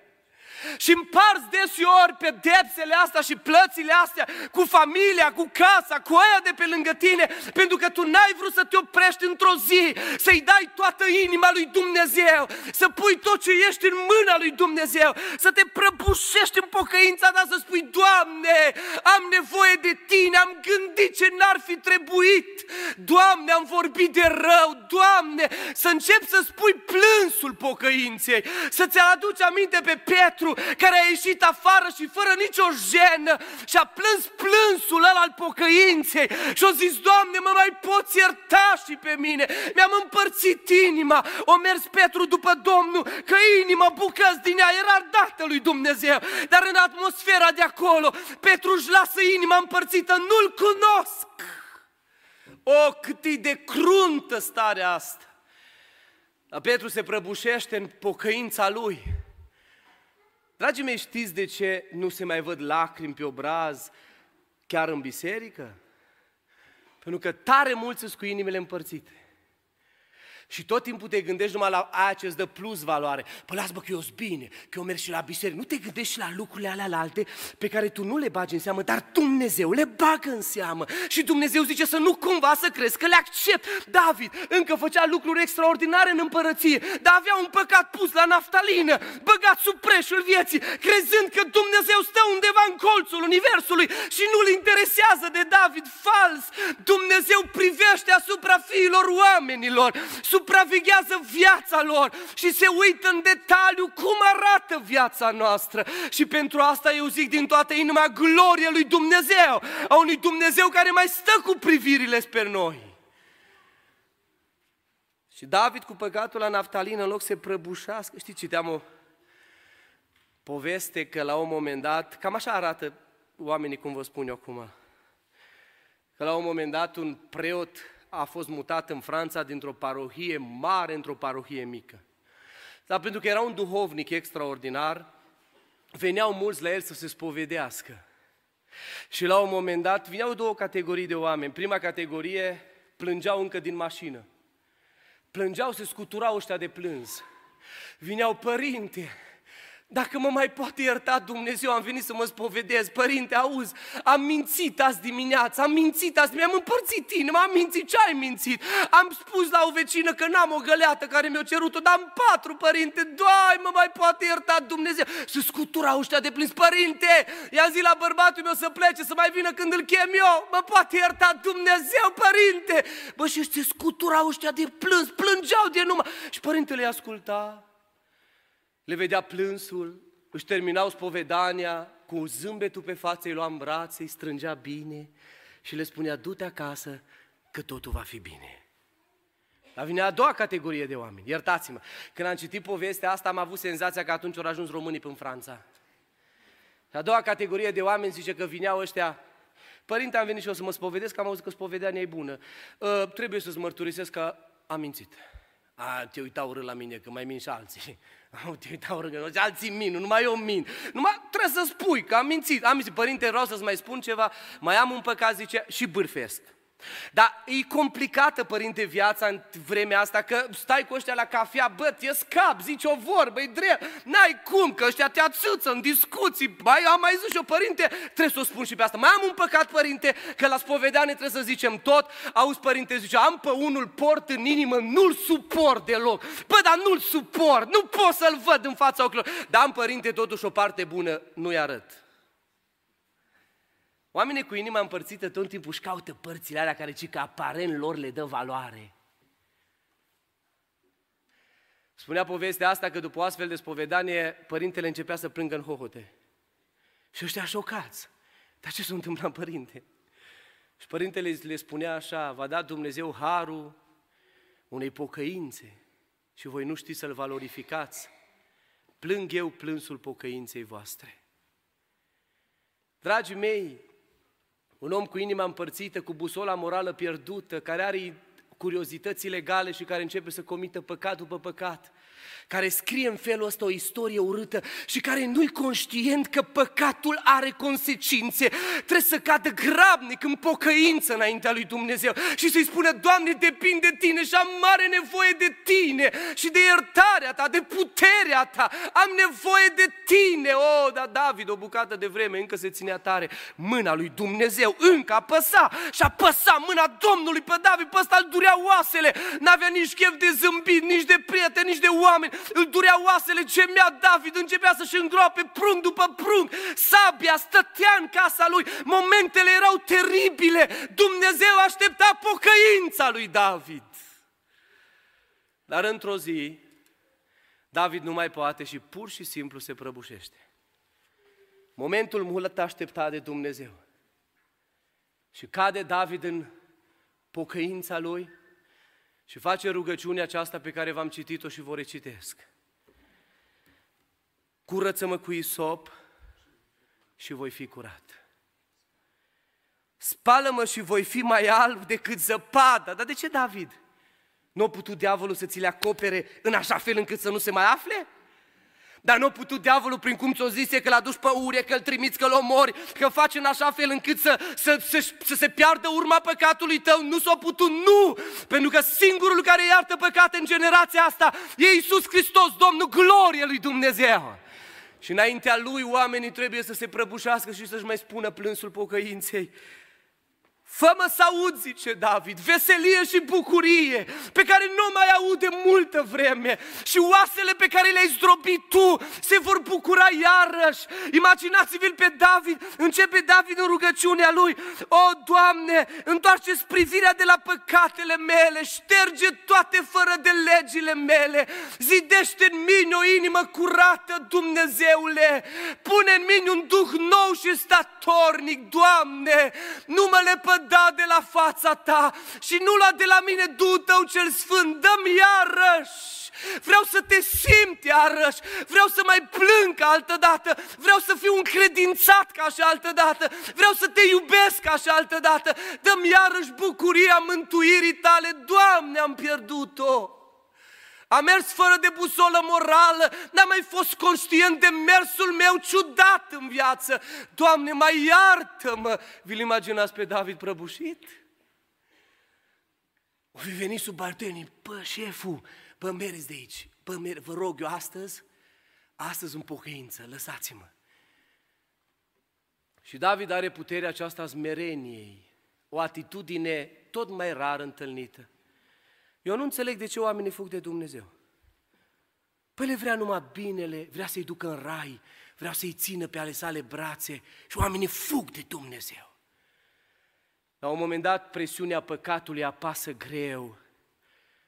Speaker 1: și împarți deseori pedepsele astea și plățile astea cu familia, cu casa, cu aia de pe lângă tine, pentru că tu n-ai vrut să te oprești într-o zi, să-i dai toată inima lui Dumnezeu, să pui tot ce ești în mâna lui Dumnezeu, să te prăbușești în pocăința ta, să spui, Doamne, am nevoie de Tine, am gândit ce n-ar fi trebuit, Doamne, am vorbit de rău, Doamne, să încep să spui plânsul pocăinței, să-ți aduci aminte pe Petru, Petru, care a ieșit afară și fără nicio jenă și a plâns plânsul ăla al pocăinței și a zis, Doamne, mă mai poți ierta și pe mine. Mi-am împărțit inima. O mers Petru după Domnul, că inima, bucăți din ea era dată lui Dumnezeu. Dar în atmosfera de acolo, Petru își lasă inima împărțită, nu-l cunosc. O, cât e de cruntă starea asta! Dar Petru se prăbușește în pocăința lui. Dragii mei, știți de ce nu se mai văd lacrimi pe obraz chiar în biserică? Pentru că tare mulți sunt cu inimile împărțite. Și tot timpul te gândești numai la aia ce îți dă plus valoare. Păi lasă bă că eu sunt bine, că eu merg și la biserică. Nu te gândești și la lucrurile alea alte pe care tu nu le bagi în seamă, dar Dumnezeu le bagă în seamă. Și Dumnezeu zice să nu cumva să crezi că le accept. David încă făcea lucruri extraordinare în împărăție, dar avea un păcat pus la naftalină, băgat sub preșul vieții, crezând că Dumnezeu stă undeva în colțul universului și nu-l interesează de David. Fals! Dumnezeu privește asupra fiilor oamenilor, supraveghează viața lor și se uită în detaliu cum arată viața noastră. Și pentru asta eu zic din toată inima glorie lui Dumnezeu, a unui Dumnezeu care mai stă cu privirile spre noi. Și David cu păcatul la naftalină, în loc să se prăbușească, știți, citeam o poveste că la un moment dat, cam așa arată oamenii, cum vă spun eu acum, că la un moment dat un preot a fost mutat în Franța dintr-o parohie mare într-o parohie mică. Dar pentru că era un duhovnic extraordinar, veneau mulți la el să se spovedească. Și la un moment dat vineau două categorii de oameni. Prima categorie plângeau încă din mașină. Plângeau, se scuturau ăștia de plâns. Vineau, părinte, dacă mă mai poate ierta Dumnezeu, am venit să mă spovedez. Părinte, auzi, am mințit azi dimineața, am mințit azi, mi-am împărțit inima, am mințit, ce ai mințit? Am spus la o vecină că n-am o găleată care mi-a cerut-o, dar am patru, părinte, doi, mă mai poate ierta Dumnezeu. Se scutura ăștia de plâns, părinte, i-am zis la bărbatul meu să plece, să mai vină când îl chem eu, mă poate ierta Dumnezeu, părinte. Bă, și se scutura ăștia de plâns, plângeau de numai. Și părintele îi asculta le vedea plânsul, își terminau spovedania, cu zâmbetul pe față îi lua în brațe, îi strângea bine și le spunea, du-te acasă că totul va fi bine. Dar vine a doua categorie de oameni, iertați-mă. Când am citit povestea asta, am avut senzația că atunci au ajuns românii în Franța. a doua categorie de oameni zice că vineau ăștia, Părinte, am venit și eu să mă spovedesc, că am auzit că spovedania e bună. Uh, trebuie să-ți mărturisesc că am mințit. A, te uitau urât la mine, că mai min și alții. Au, te uitau urât, că alții min, nu numai eu min. Numai trebuie să spui că am mințit. Am mințit, părinte, vreau să-ți mai spun ceva, mai am un păcat, zice, și bârfesc. Dar e complicată, părinte, viața în vremea asta, că stai cu ăștia la cafea, bă, te scap, zici o vorbă, e drept, n-ai cum, că ăștia te ațâță în discuții, mai am mai zis și eu, părinte, trebuie să o spun și pe asta. Mai am un păcat, părinte, că la spovedanie trebuie să zicem tot, auzi, părinte, zice, am pe unul port în inimă, nu-l suport deloc. Bă, dar nu-l suport, nu pot să-l văd în fața ochilor. Dar am, părinte, totuși o parte bună, nu-i arăt. Oamenii cu inima împărțită tot timpul își caută părțile alea care ci că aparent lor le dă valoare. Spunea povestea asta că după o astfel de spovedanie, părintele începea să plângă în hohote. Și ăștia șocați. Dar ce s-a întâmplat, părinte? Și părintele le spunea așa, va da Dumnezeu harul unei pocăințe și voi nu știți să-l valorificați. Plâng eu plânsul pocăinței voastre. Dragii mei, un om cu inima împărțită, cu busola morală pierdută, care are curiozități ilegale și care începe să comită păcat după păcat care scrie în felul ăsta o istorie urâtă și care nu-i conștient că păcatul are consecințe. Trebuie să cadă grabnic în pocăință înaintea lui Dumnezeu și să-i spună, Doamne, depinde de Tine și am mare nevoie de Tine și de iertarea Ta, de puterea Ta. Am nevoie de Tine. O, oh, dar David, o bucată de vreme, încă se ținea tare. Mâna lui Dumnezeu încă apăsa și apăsa mâna Domnului pe David, pe ăsta îl durea oasele. N-avea nici chef de zâmbit, nici de prieteni, nici de oameni îl durea oasele, gemea David, începea să-și îngroape prunc după prunc, sabia stătea în casa lui, momentele erau teribile, Dumnezeu aștepta pocăința lui David. Dar într-o zi, David nu mai poate și pur și simplu se prăbușește. Momentul mult așteptat de Dumnezeu. Și cade David în pocăința lui, și face rugăciunea aceasta pe care v-am citit-o și vă recitesc. Curăță-mă cu isop și voi fi curat. spală-mă și voi fi mai alb decât zăpada. Dar de ce David? Nu a putut diavolul să ți le acopere în așa fel încât să nu se mai afle? Dar nu a putut diavolul prin cum ți-o zise că l duci pe urie, că îl trimiți, că îl omori, că faci în așa fel încât să, să, să, să se piardă urma păcatului tău. Nu s-a putut, nu! Pentru că singurul care iartă păcate în generația asta e Iisus Hristos, Domnul, glorie lui Dumnezeu. Și înaintea lui oamenii trebuie să se prăbușească și să-și mai spună plânsul pocăinței. Fă-mă să aud, zice David, veselie și bucurie pe care nu mai aud de multă vreme și oasele pe care le-ai zdrobit tu se vor bucura iarăși. Imaginați-vi-l pe David, începe David în rugăciunea lui. O, Doamne, întoarce privirea de la păcatele mele, șterge toate fără de legile mele, zidește în mine o inimă curată, Dumnezeule, pune în mine un duh nou și statornic, Doamne, nu mă lepăda da de la fața ta și nu lua de la mine Duhul tău cel sfânt, dăm iarăși. Vreau să te simt iarăși, vreau să mai plâng ca altă dată, vreau să fiu încredințat ca și altă dată, vreau să te iubesc ca și altă dată. Dăm iarăși bucuria mântuirii tale, Doamne, am pierdut-o. Am mers fără de busolă morală, n-am mai fost conștient de mersul meu ciudat în viață. Doamne, mai iartă-mă! Vi-l imaginați pe David prăbușit? O fi venit subalternii, pă, șeful, pă, meriți de aici, pă, mer- vă rog eu astăzi, astăzi în pocăință, lăsați-mă. Și David are puterea aceasta a smereniei, o atitudine tot mai rar întâlnită. Eu nu înțeleg de ce oamenii fug de Dumnezeu. Păi le vrea numai binele, vrea să-i ducă în rai, vrea să-i țină pe ale sale brațe și oamenii fug de Dumnezeu. La un moment dat, presiunea păcatului apasă greu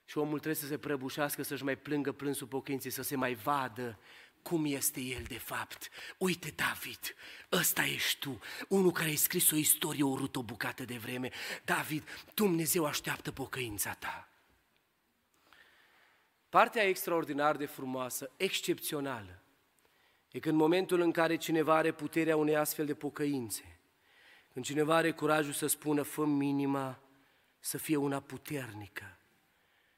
Speaker 1: și omul trebuie să se prăbușească, să-și mai plângă plânsul pochinții, să se mai vadă cum este el de fapt. Uite, David, ăsta ești tu, unul care ai scris o istorie urât o bucată de vreme. David, Dumnezeu așteaptă pocăința ta. Partea extraordinar de frumoasă, excepțională, e că în momentul în care cineva are puterea unei astfel de pocăințe, când cineva are curajul să spună, fă minima să fie una puternică,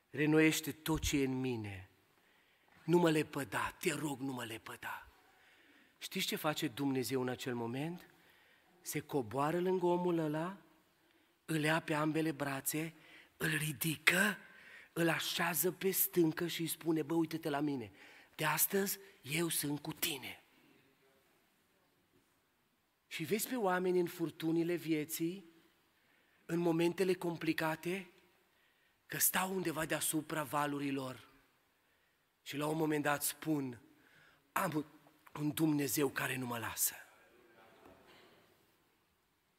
Speaker 1: renoiește tot ce e în mine, nu mă lepăda, te rog, nu mă lepăda. Știți ce face Dumnezeu în acel moment? Se coboară lângă omul ăla, îl ia pe ambele brațe, îl ridică îl așează pe stâncă și îi spune, bă, uite-te la mine, de astăzi eu sunt cu tine. Și vezi pe oameni în furtunile vieții, în momentele complicate, că stau undeva deasupra valurilor și la un moment dat spun, am un Dumnezeu care nu mă lasă.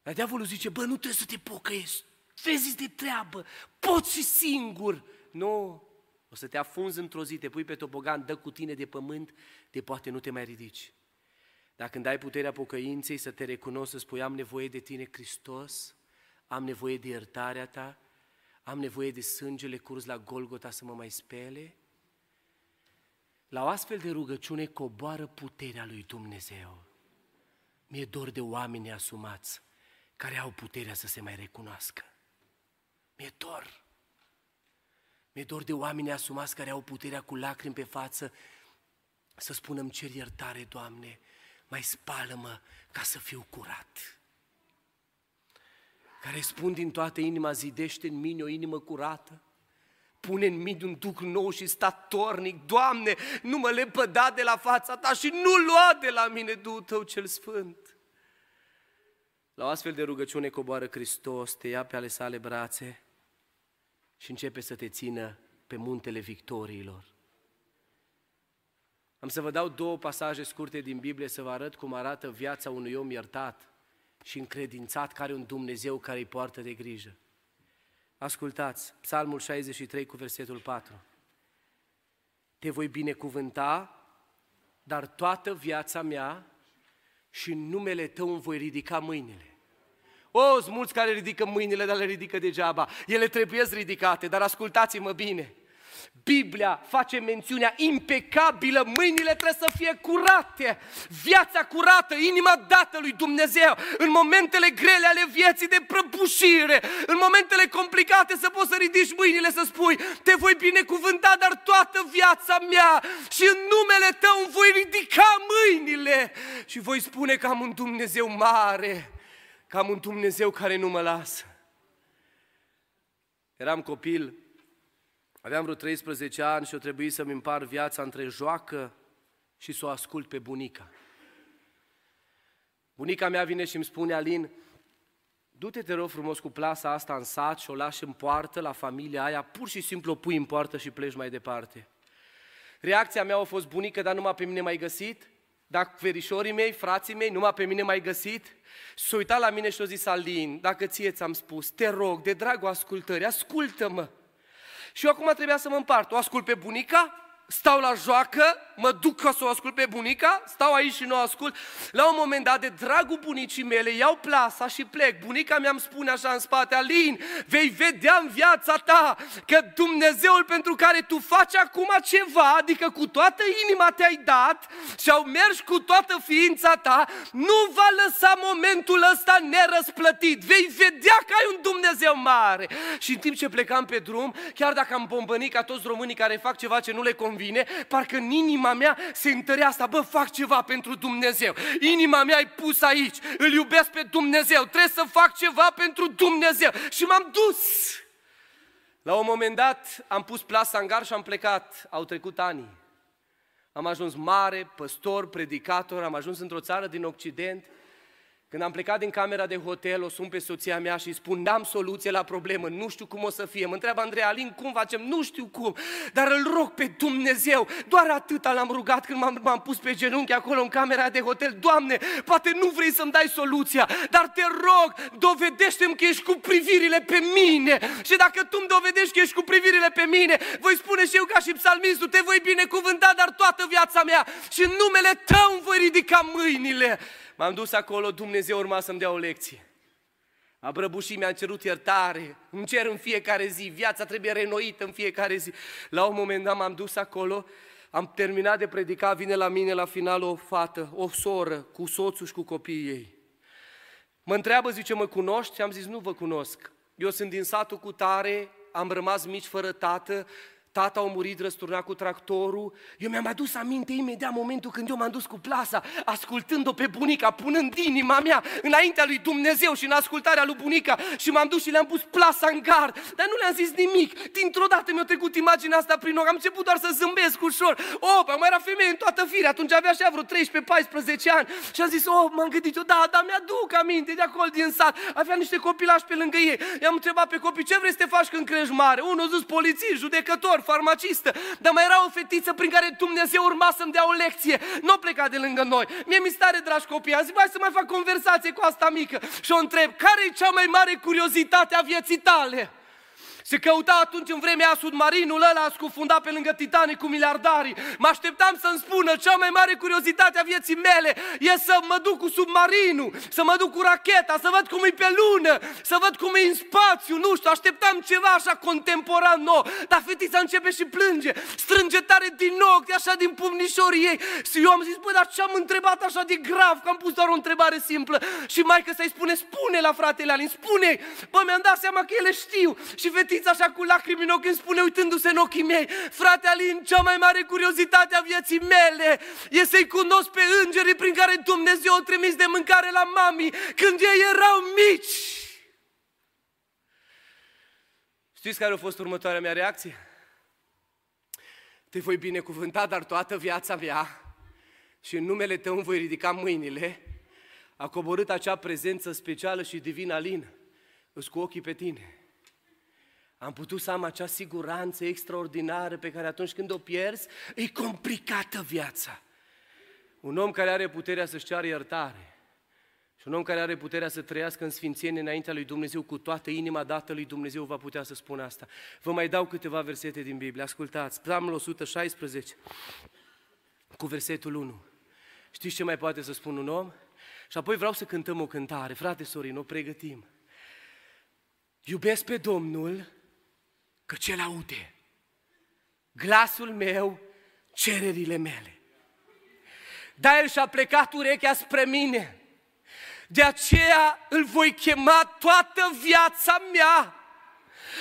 Speaker 1: Dar diavolul zice, bă, nu trebuie să te pocăiești, vezi de treabă, poți și singur. Nu, o să te afunzi într-o zi, te pui pe topogan, dă cu tine de pământ, de poate nu te mai ridici. Dar când ai puterea pocăinței să te recunoști, să spui, am nevoie de tine, Hristos, am nevoie de iertarea ta, am nevoie de sângele curs la Golgota să mă mai spele, la o astfel de rugăciune coboară puterea lui Dumnezeu. Mi-e dor de oameni asumați care au puterea să se mai recunoască. Mi-e dor. Mi-e dor de oameni asumați care au puterea cu lacrimi pe față să spună îmi cer iertare, Doamne, mai spală-mă ca să fiu curat. Care spun din toată inima, zidește în mine o inimă curată, pune în mine un duc nou și statornic, Doamne, nu mă lepăda de la fața Ta și nu lua de la mine Duhul Tău cel Sfânt. La o astfel de rugăciune coboară Hristos, te ia pe ale sale brațe și începe să te țină pe muntele victoriilor. Am să vă dau două pasaje scurte din Biblie să vă arăt cum arată viața unui om iertat și încredințat care un Dumnezeu care îi poartă de grijă. Ascultați, Psalmul 63 cu versetul 4. Te voi binecuvânta, dar toată viața mea și în numele tău îmi voi ridica mâinile. O, sunt mulți care ridică mâinile, dar le ridică degeaba. Ele trebuie ridicate, dar ascultați-mă bine. Biblia face mențiunea impecabilă, mâinile trebuie să fie curate, viața curată, inima dată lui Dumnezeu. În momentele grele ale vieții de prăbușire, în momentele complicate să poți să ridici mâinile să spui, te voi binecuvânta, dar toată viața mea și în numele tău îmi voi ridica mâinile și voi spune că am un Dumnezeu mare, că am un Dumnezeu care nu mă lasă. Eram copil, Aveam vreo 13 ani și o trebuie să-mi împar viața între joacă și să o ascult pe bunica. Bunica mea vine și îmi spune, Alin, du-te, te rog frumos, cu plasa asta în sat și o lași în poartă la familia aia, pur și simplu o pui în poartă și pleci mai departe. Reacția mea a fost bunică, dar numai pe mine mai găsit, dar verișorii mei, frații mei, numai pe mine mai găsit. S-a uitat la mine și a zis, Alin, dacă ție ți-am spus, te rog, de dragul ascultării, ascultă-mă. Și eu acum trebuia să mă împart. O ascult pe bunica, stau la joacă, mă duc ca să o ascult pe bunica, stau aici și nu o ascult. La un moment dat, de dragul bunicii mele, iau plasa și plec. Bunica mi-am spune așa în spate, Alin, vei vedea în viața ta că Dumnezeul pentru care tu faci acum ceva, adică cu toată inima te-ai dat și au mers cu toată ființa ta, nu va lăsa momentul ăsta nerăsplătit. Vei vedea că ai un Dumnezeu mare. Și în timp ce plecam pe drum, chiar dacă am bombănit ca toți românii care fac ceva ce nu le convine, parcă în inima mea se întărea asta, bă, fac ceva pentru Dumnezeu. Inima mea e pus aici, îl iubesc pe Dumnezeu, trebuie să fac ceva pentru Dumnezeu. Și m-am dus. La un moment dat am pus plasa în gar și am plecat. Au trecut ani. Am ajuns mare, păstor, predicator, am ajuns într-o țară din Occident când am plecat din camera de hotel, o sun pe soția mea și îi spun, n-am soluție la problemă, nu știu cum o să fie. Mă întreabă Andrei Alin, cum facem? Nu știu cum, dar îl rog pe Dumnezeu. Doar atâta l-am rugat când m-am, m-am pus pe genunchi acolo în camera de hotel. Doamne, poate nu vrei să-mi dai soluția, dar te rog, dovedește-mi că ești cu privirile pe mine. Și dacă tu îmi dovedești că ești cu privirile pe mine, voi spune și eu ca și psalmistul, te voi binecuvânta, dar toată viața mea și în numele tău îmi voi ridica mâinile. M-am dus acolo, Dumnezeu urma să-mi dea o lecție. A brăbușit, mi-a cerut iertare, îmi cer în fiecare zi, viața trebuie renoită în fiecare zi. La un moment dat m-am dus acolo, am terminat de predica, vine la mine la final o fată, o soră, cu soțul și cu copiii ei. Mă întreabă, zice, mă cunoști? Am zis, nu vă cunosc. Eu sunt din satul cu tare, am rămas mici fără tată, Tata a murit răsturnat cu tractorul. Eu mi-am adus aminte imediat momentul când eu m-am dus cu plasa, ascultând-o pe bunica, punând inima mea înaintea lui Dumnezeu și în ascultarea lui bunica și m-am dus și le-am pus plasa în gar. Dar nu le-am zis nimic. Dintr-o dată mi-a trecut imaginea asta prin ochi. Am început doar să zâmbesc ușor. Oh, mai era femeie în toată firea. Atunci avea așa vreo 13-14 ani. Și am zis, oh, m-am gândit eu, da, da, mi-aduc aminte de acolo din sat. Avea niște copilași pe lângă ei. I-am întrebat pe copii, ce vrei să te faci când crești mare? Unul zis polițist, judecător, farmacistă, dar mai era o fetiță prin care Dumnezeu urma să-mi dea o lecție. Nu pleca de lângă noi. Mie mi stare, dragi copii, am zis, hai să mai fac conversație cu asta mică. Și o întreb, care e cea mai mare curiozitate a vieții tale? Se căuta atunci în vremea submarinul ăla scufundat pe lângă Titanic cu miliardarii. Mă așteptam să-mi spună cea mai mare curiozitate a vieții mele e să mă duc cu submarinul, să mă duc cu racheta, să văd cum e pe lună, să văd cum e în spațiu, nu știu, așteptam ceva așa contemporan nou. Dar fetița începe și plânge, strânge tare din ochi, așa din pumnișorii ei. Și eu am zis, băi, dar ce-am întrebat așa de grav, că am pus doar o întrebare simplă. Și mai că să-i spune, spune la fratele Alin, spune, bă, mi-am dat seama că ele știu. Și fetița fetița așa cu lacrimi în ochi îmi spune uitându-se în ochii mei, frate Alin, cea mai mare curiozitate a vieții mele e să-i cunosc pe îngerii prin care Dumnezeu a trimis de mâncare la mami când ei erau mici. Știți care a fost următoarea mea reacție? Te voi binecuvânta, dar toată viața mea și în numele tău îmi voi ridica mâinile, a coborât acea prezență specială și divină, Alin, îți cu ochii pe tine. Am putut să am acea siguranță extraordinară pe care atunci când o pierzi, e complicată viața. Un om care are puterea să-și ceară iertare și un om care are puterea să trăiască în sfințenie înaintea lui Dumnezeu cu toată inima dată lui Dumnezeu va putea să spună asta. Vă mai dau câteva versete din Biblie. Ascultați, Psalmul 116 cu versetul 1. Știți ce mai poate să spun un om? Și apoi vreau să cântăm o cântare. Frate Sorin, o pregătim. Iubesc pe Domnul că ce aude. glasul meu, cererile mele. Dar el și-a plecat urechea spre mine. De aceea îl voi chema toată viața mea.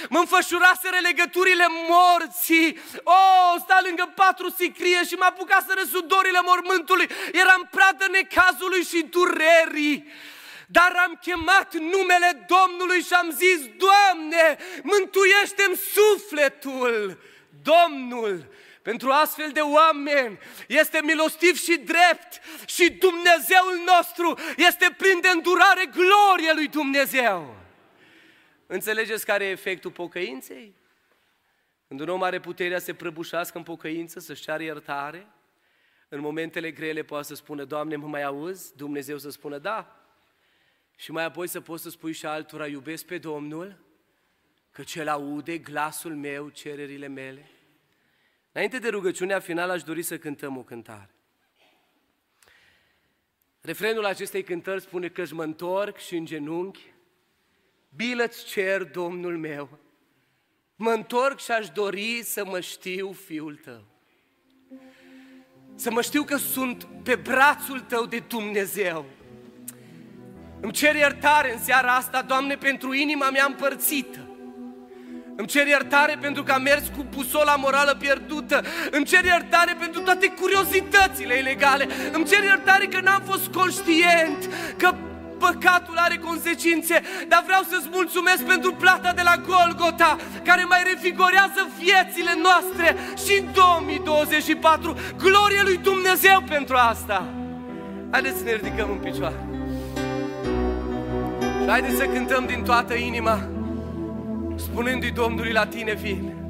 Speaker 1: Mă înfășuraseră legăturile morții. O, oh, sta lângă patru sicrie și m-a apucat să sudorile mormântului. Eram pradă necazului și durerii. Dar am chemat numele Domnului și am zis, Doamne, mântuiește-mi sufletul. Domnul pentru astfel de oameni este milostiv și drept și Dumnezeul nostru este plin de îndurare glorie lui Dumnezeu. Înțelegeți care e efectul pocăinței? Când un om are puterea să se prăbușească în pocăință, să-și ceară iertare, în momentele grele poate să spună, Doamne, mă mai auzi? Dumnezeu să spună, da. Și mai apoi să poți să spui și altora, iubesc pe Domnul, că cel aude glasul meu, cererile mele. Înainte de rugăciunea finală aș dori să cântăm o cântare. Refrenul acestei cântări spune că își mă întorc și în genunchi, bilă-ți cer, Domnul meu, mă întorc și aș dori să mă știu fiul tău. Să mă știu că sunt pe brațul tău de Dumnezeu. Îmi cer iertare în seara asta, Doamne, pentru inima mea împărțită. Îmi cer iertare pentru că am mers cu busola morală pierdută. Îmi cer iertare pentru toate curiozitățile ilegale. Îmi cer iertare că n-am fost conștient că păcatul are consecințe, dar vreau să-ți mulțumesc pentru plata de la Golgota, care mai revigorează viețile noastre și în 2024. Glorie lui Dumnezeu pentru asta! Haideți să ne ridicăm în picioare. Și haideți să cântăm din toată inima spunându-i Domnului la tine vin.